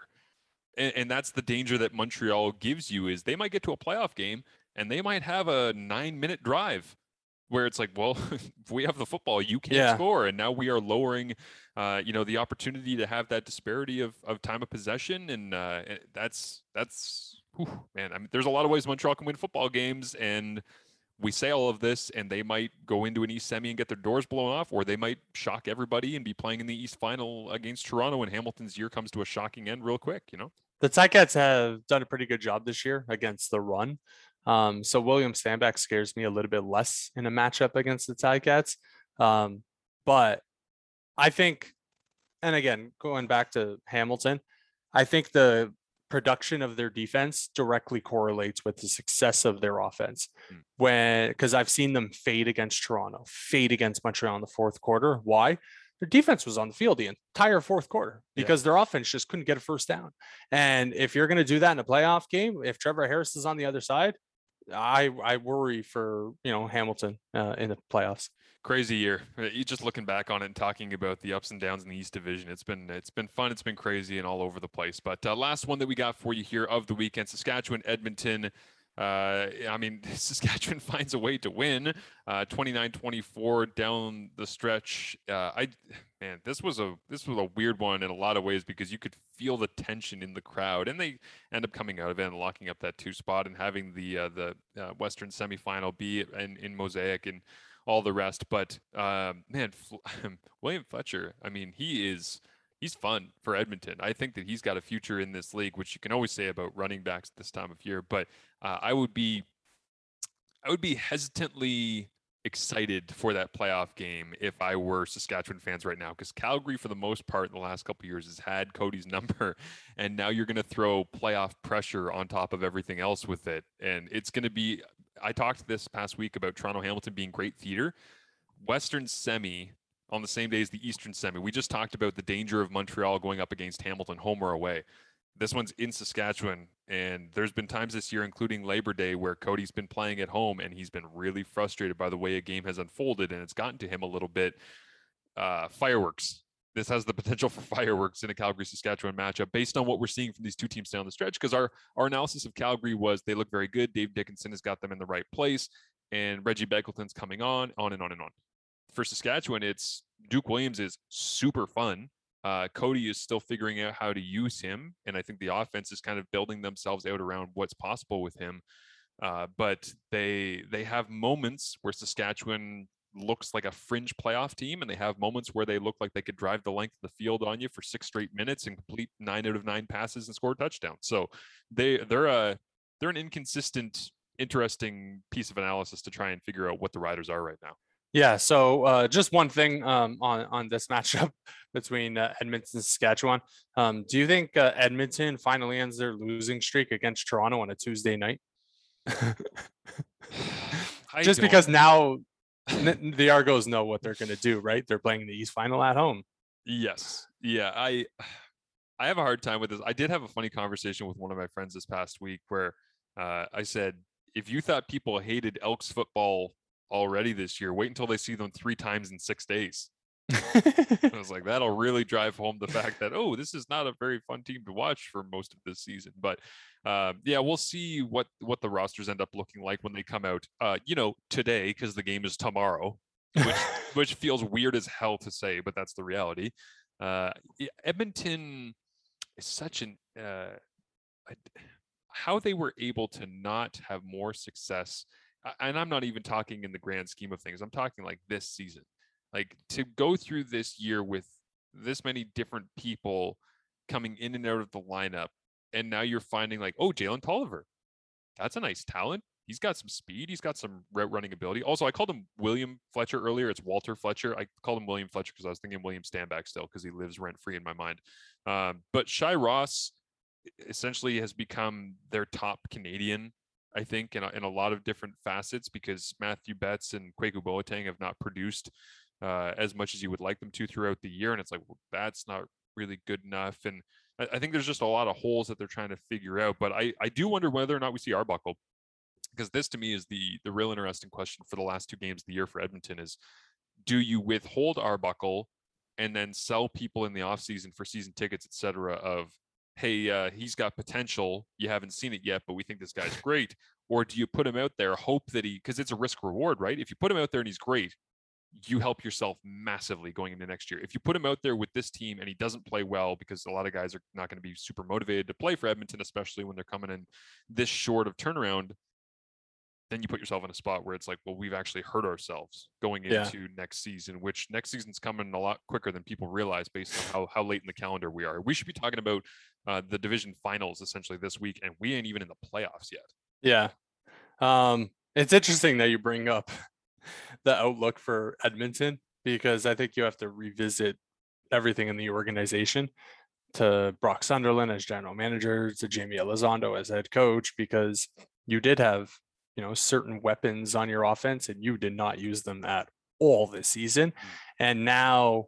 And, and that's the danger that Montreal gives you is they might get to a playoff game and they might have a nine minute drive where it's like, well, [laughs] if we have the football, you can't Yeah. score, and now we are lowering, uh, you know, the opportunity to have that disparity of, of time of possession, and uh, that's that's whew, man. I mean, there's a lot of ways Montreal can win football games, and we say all of this, and they might go into an East semi and get their doors blown off, or they might shock everybody and be playing in the East final against Toronto, and Hamilton's year comes to a shocking end real quick, you know. the Ticats have done a pretty good job this year against the run. Um, so William Stanback scares me a little bit less in a matchup against the Ticats. Um, but I think, and again, going back to Hamilton, I think the production of their defense directly correlates with the success of their offense. Mm. When, because I've seen them fade against Toronto, fade against Montreal in the fourth quarter. Why? Their defense was on the field the entire fourth quarter Yeah. because their offense just couldn't get a first down. And if you're going to do that in a playoff game, if Trevor Harris is on the other side, I I worry for you know Hamilton uh, in the playoffs. Crazy year. Uh, You just looking back on it and talking about the ups and downs in the East Division. It's been it's been fun. It's been crazy and all over the place. But uh, last one that we got for you here of the weekend: Saskatchewan, Edmonton. Uh, I mean, [laughs] Saskatchewan [laughs] finds a way to win. Uh, 29-24 down the stretch. Uh, I man, this was a this was a weird one in a lot of ways because you could feel the tension in the crowd, and they end up coming out of it and locking up that two spot and having the uh, the uh, Western semifinal be in, in Mosaic and all the rest. But um, man, [laughs] William Fletcher, I mean, he is he's fun for Edmonton. I think that he's got a future in this league, which you can always say about running backs this time of year. But uh, I would be I would be hesitantly excited for that playoff game if I were Saskatchewan fans right now, because Calgary, for the most part, in the last couple years, has had Cody's [laughs] number, and now you're going to throw playoff pressure on top of everything else with it, and it's going to be. I talked this past week about Toronto Hamilton being great theater. Western semi on the same day as the Eastern Semi. We just talked about the danger of Montreal going up against Hamilton, home or away. This one's in Saskatchewan, and there's been times this year, including Labor Day, where Cody's been playing at home and he's been really frustrated by the way a game has unfolded, and it's gotten to him a little bit. Uh, fireworks. This has the potential [laughs] for fireworks in a Calgary Saskatchewan matchup based on what we're seeing from these two teams down the stretch. Because our our analysis of Calgary was they look very good. Dave Dickenson has got them in the right place, and Reggie Begelton's coming on, on and on and on. For Saskatchewan, it's Duke Williams is super fun. Uh, Cody is still figuring out how to use him, and I think the offense is kind of building themselves out around what's possible with him. Uh, but they they have moments where Saskatchewan looks like a fringe playoff team, and they have moments where they look like they could drive the length of the field on you for six straight minutes and complete nine out of nine passes and score a touchdown. So they they're a they're an inconsistent, interesting piece of analysis to try and figure out what the Riders are right now. Yeah. So uh, just one thing um, on on this [laughs] matchup between uh, Edmonton and Saskatchewan. Um, do you think uh, Edmonton finally ends their losing streak against Toronto on a Tuesday night? [sighs] Just don't- because now the Argos know what they're going to do, right? They're playing the East Final at home. Yes. Yeah. I [sighs] I have a hard time with this. I did have a funny conversation with one of my friends this past week where uh, I said, if you thought people hated Elks football already this year, wait until they see them three times in six days. [laughs] I was like, that'll really drive home the fact that oh, this is not a very fun team to watch for most of this season. But uh, yeah, we'll see what what the rosters end up looking like when they come out. Uh, you know, today because the game is tomorrow, which [laughs] which feels weird as hell to say, but that's the reality. Uh, Edmonton is such an uh, how they were able to not have more success, and I'm not even talking in the grand scheme of things. I'm talking like this season, like to go through this year with this many different people coming in and out of the lineup, and now you're finding like, oh, Jalen Tolliver, that's a nice talent. He's got some speed. He's got some route running ability. Also, I called him William Fletcher earlier. It's Walter Fletcher. I called him William Fletcher because I was thinking William Stanback still because he lives rent free in my mind. Um, but Shai Ross essentially has become their top Canadian, I think, in a, in a lot of different facets because Matthew Betts and Kwaku Boateng have not produced uh, as much as you would like them to throughout the year. And it's like, well, that's not really good enough. And I, I think there's just a lot of holes that they're trying to figure out. But I, I do wonder whether or not we see Arbuckle because this to me is the the real interesting question for the last two games of the year for Edmonton is do you withhold Arbuckle and then sell people in the offseason for season tickets, et cetera, of hey, uh, he's got potential. You haven't seen it yet, but we think this guy's [laughs] great. Or do you put him out there, hope that he because it's a risk reward, right? If you put him out there and he's great, you help yourself massively going into next year. If you put him out there with this team and he doesn't play well, because a lot of guys are not going to be super motivated to play for Edmonton, especially when they're coming in this short of turnaround, then you put yourself in a spot where it's like, well, we've actually hurt ourselves going Yeah. into next season, which next season's coming a lot quicker than people realize based on how, how late in the calendar we are. We should be talking about uh, the division finals essentially this week, and we ain't even in the playoffs yet. Yeah. Um, it's interesting that you bring up [laughs] the outlook for Edmonton because I think you have to revisit everything in the organization to Brock Sunderland as general manager, to Jamie Elizondo as head coach, because you did have, you know, certain weapons on your offense and you did not use them at all this season. And now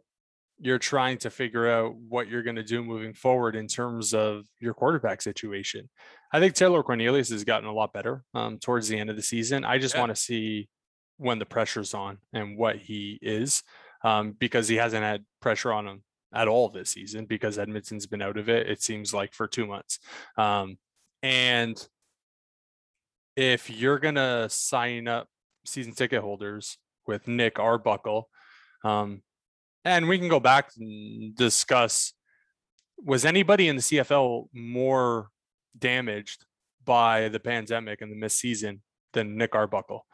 you're trying to figure out what you're going to do moving forward in terms of your quarterback situation. I think Taylor Cornelius has gotten a lot better um, towards the end of the season. I just Yeah. want to see when the pressure's on and what he is, um, because he hasn't had pressure on him at all this season because Edmonton's been out of it. It seems like for two months, um, and if you're gonna sign up season ticket holders with Nick Arbuckle, um, and we can go back and discuss was anybody in the CFL more damaged by the pandemic and the missed season than Nick Arbuckle?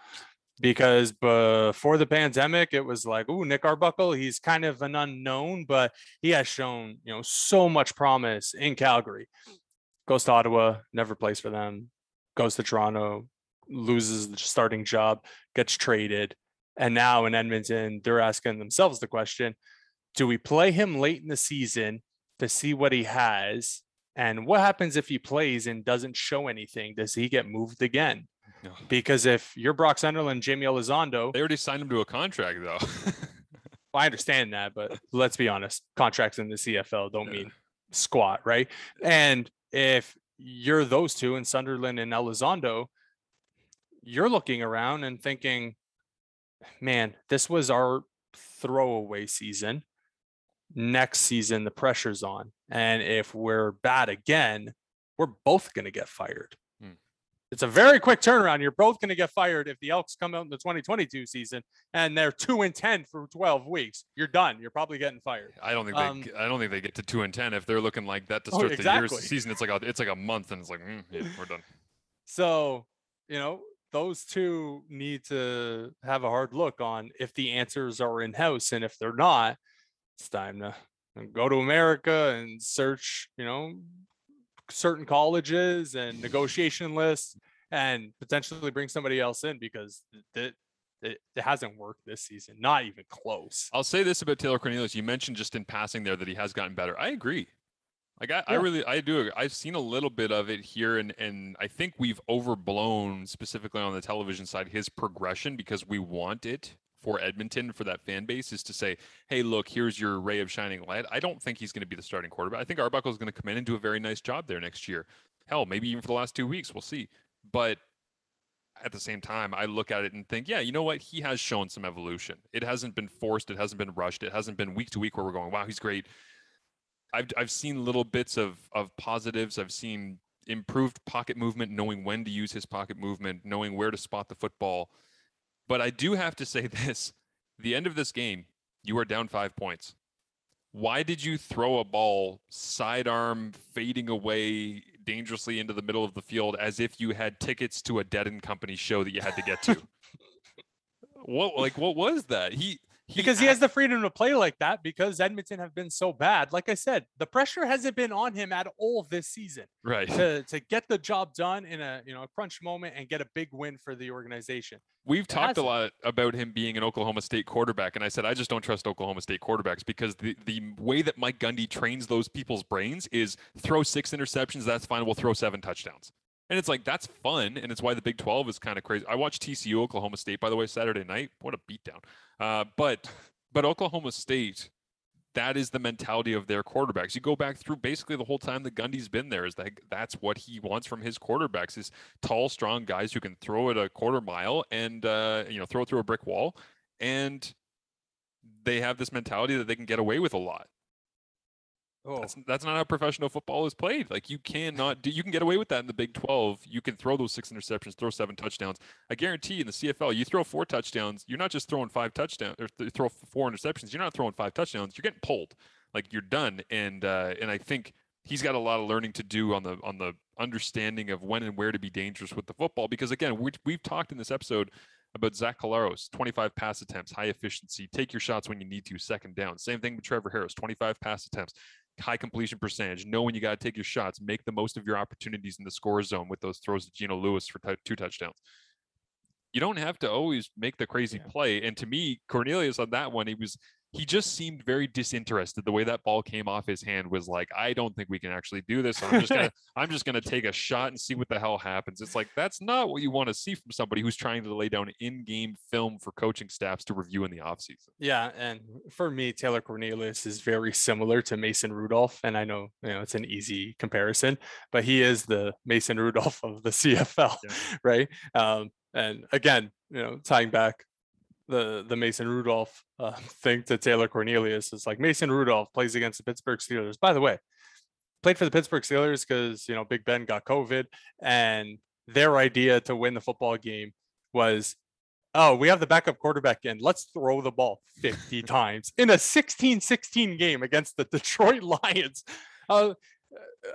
Because before the pandemic, it was like, oh, Nick Arbuckle, he's kind of an unknown, but he has shown, you know, so much promise in Calgary. Goes to Ottawa, never plays for them, goes to Toronto, loses the starting job, gets traded. And now in Edmonton, they're asking themselves the question do we play him late in the season to see what he has? And what happens if he plays and doesn't show anything? Does he get moved again? No. Because if you're Brock Sunderland, Jamie Elizondo, They already signed him to a contract though. [laughs] I understand that, but let's be honest, contracts in the CFL don't Yeah. mean squat, right? And if you're those two in Sunderland and Elizondo, you're looking around and thinking, man, this was our throwaway season. Next season, the pressure's on. And if we're bad again, we're both going to get fired. It's a very quick turnaround. You're both going to get fired if the Elks come out in the 2022 season and they're two and 10 for 12 weeks. You're done. You're probably getting fired. I don't think Um, they. I don't think they get to two and ten if they're looking like that to Oh, start the year season. It's like a, it's like a month, and it's like mm, yeah, we're done. [laughs] So, you know, those two need to have a hard look on if the answers are in house. And if they're not, it's time to go to America and search, you know, certain colleges and negotiation lists and potentially bring somebody else in because it, it, it hasn't worked this season, not even close. I'll say this about Taylor Cornelius. You mentioned just in passing there that he has gotten better. I agree. Like I, I really I do. I've seen a little bit of it here and and I think we've overblown specifically on the television side his progression because we want it for Edmonton for that fan base is to say, hey, look, here's your ray of shining light. I don't think he's going to be the starting quarterback. I think Arbuckle is going to come in and do a very nice job there next year. Hell, maybe even for the last two weeks. We'll see. But at the same time, I look at it and think, yeah, you know what? He has shown some evolution. It hasn't been forced. It hasn't been rushed. It hasn't been week to week where we're going, wow, he's great. I've I've seen little bits of of positives. I've seen improved pocket movement, knowing when to use his pocket movement, knowing where to spot the football. But I do have to [laughs] say this: the end of this game, you are down five points. Why did you throw a ball sidearm fading away dangerously into the middle of the field as if you had tickets to a Dead and Company show that you had to get to? [laughs] what like what was that? He, he because he has the freedom to play like that because Edmonton have been so bad. Like I said, the pressure hasn't been on him at all this season right. to, to get the job done in a you know a crunch moment and get a big win for the organization. We've talked a lot about him being an Oklahoma State quarterback, and I said I just don't trust Oklahoma State quarterbacks because the the way that Mike Gundy trains those people's brains is throw six interceptions, that's fine. We'll throw seven touchdowns, and it's like that's fun, and it's why the Big Twelve is kind of crazy. I watched TCU Oklahoma State by the way Saturday night. What a beatdown! Uh, but but Oklahoma State. That is the mentality of their quarterbacks. You go back through basically the whole time that Gundy's been there. Is that that's what he wants from his quarterbacks? Is tall, strong guys who can throw it a quarter mile and uh, you know throw it through a brick wall, and they have this mentality that they can get away with a lot. Oh, That's that's not how professional football is played. Like you cannot do. You can get away with that in the Big Twelve. You can throw those six interceptions, throw seven touchdowns. I guarantee in the CFL, you throw four touchdowns. You're not just throwing five touchdowns or th- throw four interceptions. You're not throwing five touchdowns. You're getting pulled. Like you're done. And uh, and I think he's got a lot of learning to do on the on the understanding of when and where to be dangerous with the football. Because again, we, we've talked in this episode about Zach Collaros, 25 pass attempts, high efficiency, take your shots when you need to, second down. Same thing with Trevor Harris, 25 pass attempts, high completion percentage, know when you got to take your shots, make the most of your opportunities in the score zone with those throws to Geno Lewis for t- two touchdowns. You don't have to always make the crazy play. And to me, Cornelius on that one, he was he just seemed very disinterested. The way that ball came off his hand was like, I don't think we can actually do this. I'm just gonna [laughs] I'm just gonna take a shot and see what the hell happens. It's like that's not what you want to see from somebody who's trying to lay down in-game film for coaching staffs to review in the offseason. yeah, and for me, Taylor Cornelius is very similar to Mason Rudolph, and I know you know it's an easy comparison, but he is the Mason Rudolph of the CFL, Yeah. [laughs] right? Um, and again, you know, tying back the the Mason Rudolph uh, [laughs] thing to Taylor Cornelius is like Mason Rudolph plays against the Pittsburgh Steelers. By the way, played for the Pittsburgh Steelers because you know Big Ben got COVID, and their idea to win the football game was, oh, we have the backup quarterback in. Let's throw the ball 50 [laughs] times in a 16-16 game against the [laughs] Detroit Lions. Uh,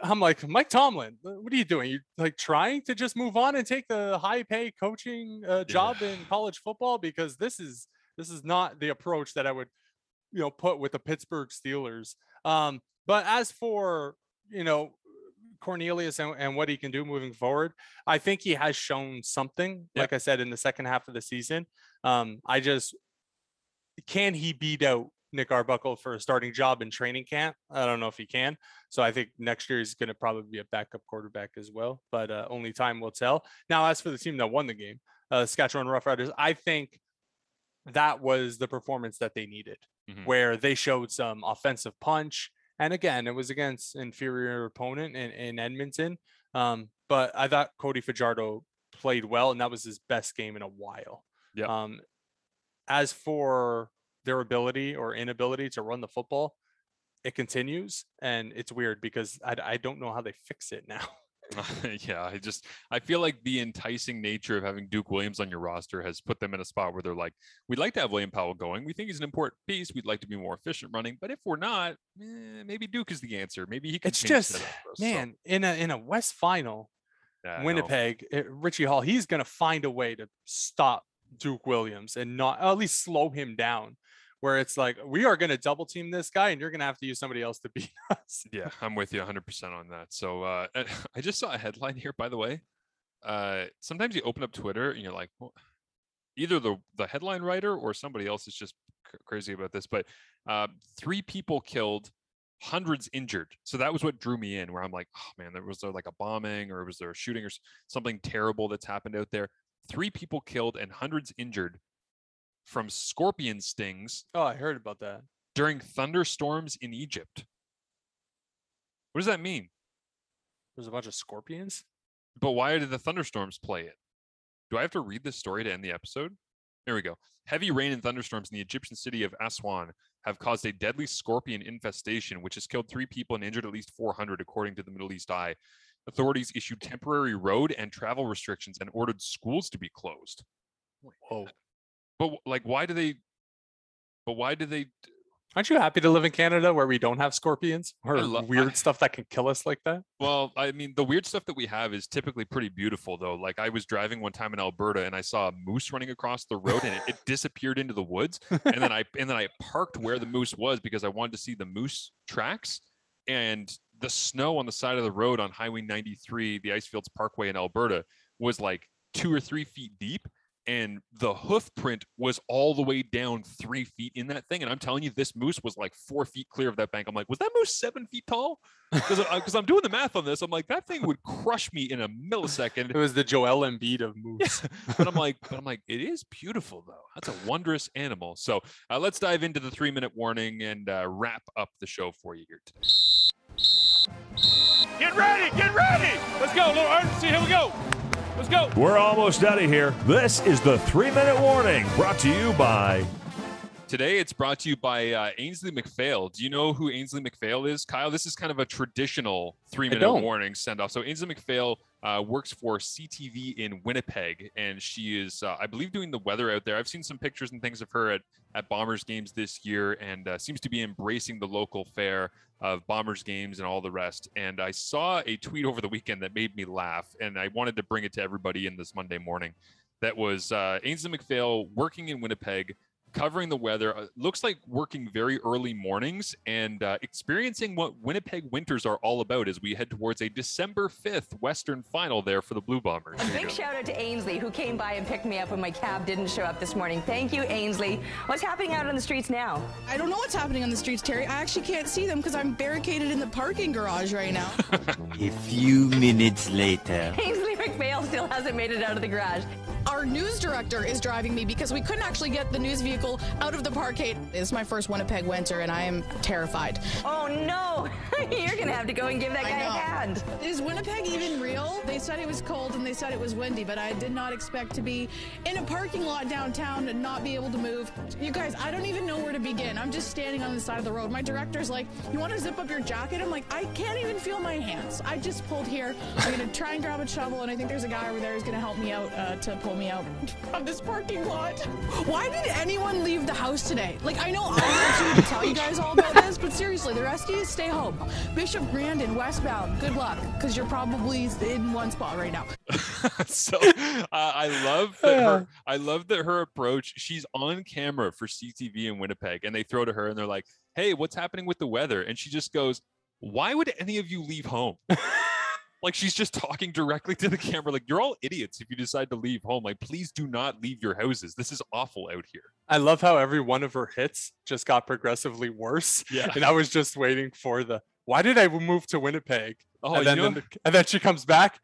I'm like, Mike Tomlin, what are you doing? You like trying to just move on and take the high pay coaching uh, job in college football because this is this is not the approach that I would you know put with the Pittsburgh Steelers. Um, but as for you know Cornelius and, and what he can do moving forward, I think he has shown something. Yep. Like I said in the second half of the season, um, I just can he beat out Nick Arbuckle for a starting job in training camp? I don't know if he can. So I think next year he's going to probably be a backup quarterback as well, but uh, only time will tell. Now, as for the team that won the game, uh, Saskatchewan Roughriders, I think that was the performance that they needed. Mhm. where they showed some offensive punch. And again, it was against inferior opponent in, in Edmonton. Um, but I thought Cody Fajardo played well, and that was his best game in a while. Yep. Um, as for their ability or inability to run the football, it continues, and it's weird because I, I don't know how they fix it now. [laughs] [laughs] yeah, I just I feel like the enticing nature of having Duke Williams on your roster has put them in a spot where they're like, we'd like to have William Powell going. We think he's an important piece. We'd like to be more efficient running, but if we're not, eh, maybe Duke is the answer. Maybe he can. It's just us. So, man in a in a West final, yeah, Winnipeg, eh, Richie Hall, he's gonna find a way to stop Duke Williams and not at least slow him down. Where it's like we are gonna double team this guy, and you're gonna have to use somebody else to [laughs] beat us. Yeah, I'm with you 100% on that. So uh, [laughs] I just saw a headline here, by the way. Uh, sometimes you open up Twitter and you're like, well, either the the headline writer or somebody else is just c- crazy about this. But uh, three people killed, hundreds injured. So that was what drew me in. Where I'm like, oh man, there was there like a bombing or was there a shooting or something terrible that's happened out there? Three people killed and hundreds injured from scorpion stings Oh, I heard about that. during thunderstorms in Egypt. What does that mean? There's a bunch of scorpions. But why did the thunderstorms play it? Do I have to read this story to end the episode? Here we go. Heavy rain and thunderstorms in the Egyptian city of Aswan have caused a deadly scorpion infestation, which has killed three people and injured at least 400, according to the Middle East Eye. Authorities issued temporary road and travel restrictions and ordered schools to be closed. Whoa. But like, why do they? But why do they? Aren't you happy to live in Canada where we don't have scorpions or lo- I- weird stuff that can kill us like that? Well, I mean, the weird stuff that we have is typically pretty beautiful, though. Like I was driving one time in Alberta, and I saw a moose running across the road, and it, it disappeared into the woods. And then I and then I parked where the moose was because I wanted to see the moose tracks. And the snow on the side of the road on Highway 93, the Icefields Parkway in Alberta, was like two or three feet deep. And the hoof print was all the way down three feet in that thing. And I'm telling you, this moose was like four feet clear of that bank. I'm like, was that moose seven feet tall? [laughs] because I'm doing the math on this. I'm like, that thing would crush me in a millisecond. It was the Joel Embiid of moose. but I'm like, but I'm like, it is beautiful though. That's a wondrous animal. So uh, let's dive into the three minute warning and uh, wrap up the show for you here today. Get ready, get ready. Let's go, a little urgency. Here we go. Let's go. We're almost out of here. This is the three minute warning brought to you by Today it's brought to you by uh, Ainsley McPhail. Do you know who Ainsley McPhail is, Kyle? This is kind of a traditional three minute warning send off. So Ainsley McPhail uh, works for CTV in Winnipeg, and she is, uh, I believe, doing the weather out there. I've seen some pictures and things of her at, at Bombers games this year, and uh, seems to be embracing the local fare of Bombers games and all the rest. And I saw a tweet over the weekend that made me laugh, and I wanted to bring it to everybody in this Monday morning. That was uh, Ainsley McPhail working in Winnipeg covering the weather. Uh, looks like working very early mornings and uh, experiencing what Winnipeg winters are all about as we head towards a December 5th Western final there for the Blue Bombers. A big go. shout out to Ainsley, who came by and picked me up when my cab didn't show up this morning. Thank you, Ainsley. What's happening out on the streets now? I don't know what's happening on the streets, Terry. I actually can't see them because I'm barricaded in the parking garage right now. [laughs] A few minutes later. Ainsley McPhail still hasn't made it out of the garage. Our news director is driving me because we couldn't actually get the news vehicle out of the parkade. It's my first Winnipeg winter and I am terrified. Oh no! [laughs] You're gonna have to go and give that guy a hand. Is Winnipeg even real? They said it was cold and they said it was windy, but I did not expect to be in a parking lot downtown and not be able to move. You guys, I don't even know where to begin. I'm just standing on the side of the road. My director's like, You want to zip up your jacket? I'm like, I can't even feel my hands. I just pulled here. I'm going to try and grab a shovel, and I think there's a guy over there who's going to help me out uh, to pull me out of this parking lot. Why did anyone leave the house today? Like, I know I want to [laughs] tell you guys all about this, but seriously, the rest of you stay home. Bishop Grandin, westbound, good luck, because you're probably in one spot right now. [laughs] so uh, I love that her. I love that her approach. She's on camera for CTV in Winnipeg, and they throw to her and they're like, "Hey, what's happening with the weather?" And she just goes, "Why would any of you leave home?" [laughs] like she's just talking directly to the camera. Like you're all idiots if you decide to leave home. Like please do not leave your houses. This is awful out here. I love how every one of her hits just got progressively worse. Yeah. And I was just waiting for the why did I move to Winnipeg? Oh, and, then, you know, then- and then she comes back.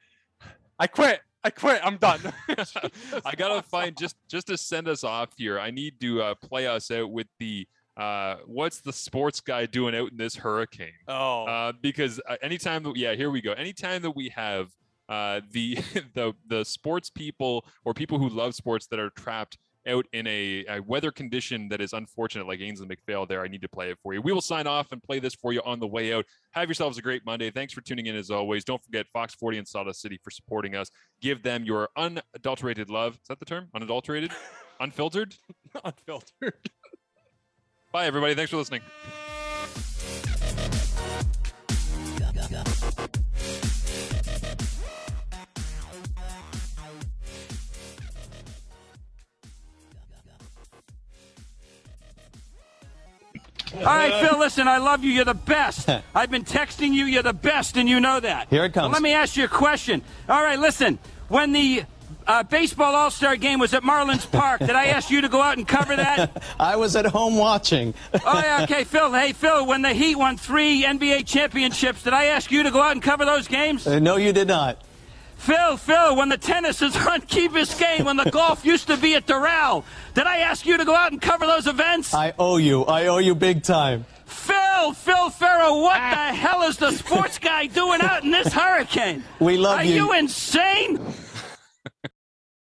I quit. I quit. I'm done. [laughs] [laughs] I gotta find just just to send us off here. I need to uh, play us out with the uh, what's the sports guy doing out in this hurricane? Oh, Uh, because uh, anytime that yeah, here we go. Anytime that we have uh, the [laughs] the the sports people or people who love sports that are trapped out in a, a weather condition that is unfortunate, like Ainsley McPhail there, I need to play it for you. We will sign off and play this for you on the way out. Have yourselves a great Monday. Thanks for tuning in as always. Don't forget Fox 40 and Sawdust City for supporting us. Give them your unadulterated love. Is that the term? Unadulterated? [laughs] Unfiltered? unfiltered. Bye, everybody. Thanks for listening. All right, Phil, listen, I love you. You're the best. [laughs] I've been texting you. You're the best, and you know that. Here it comes. Well, let me ask you a question. All right, listen. When the uh, baseball All Star game was at Marlins Park, did I ask you to go out and cover that? [laughs] I was at home watching. oh, yeah, [laughs] okay, Phil. Hey, Phil, when the Heat won three NBA championships, did I ask you to go out and cover those games? Uh, no, you did not. Phil, Phil, when the tennis is on [laughs] Key Biscayne, when the golf used to be at Doral, did I ask you to go out and cover those events? I owe you. I owe you big time. Phil, Phil Ferro, what the hell is the sports guy doing out in this hurricane? We love Are you. Are you insane?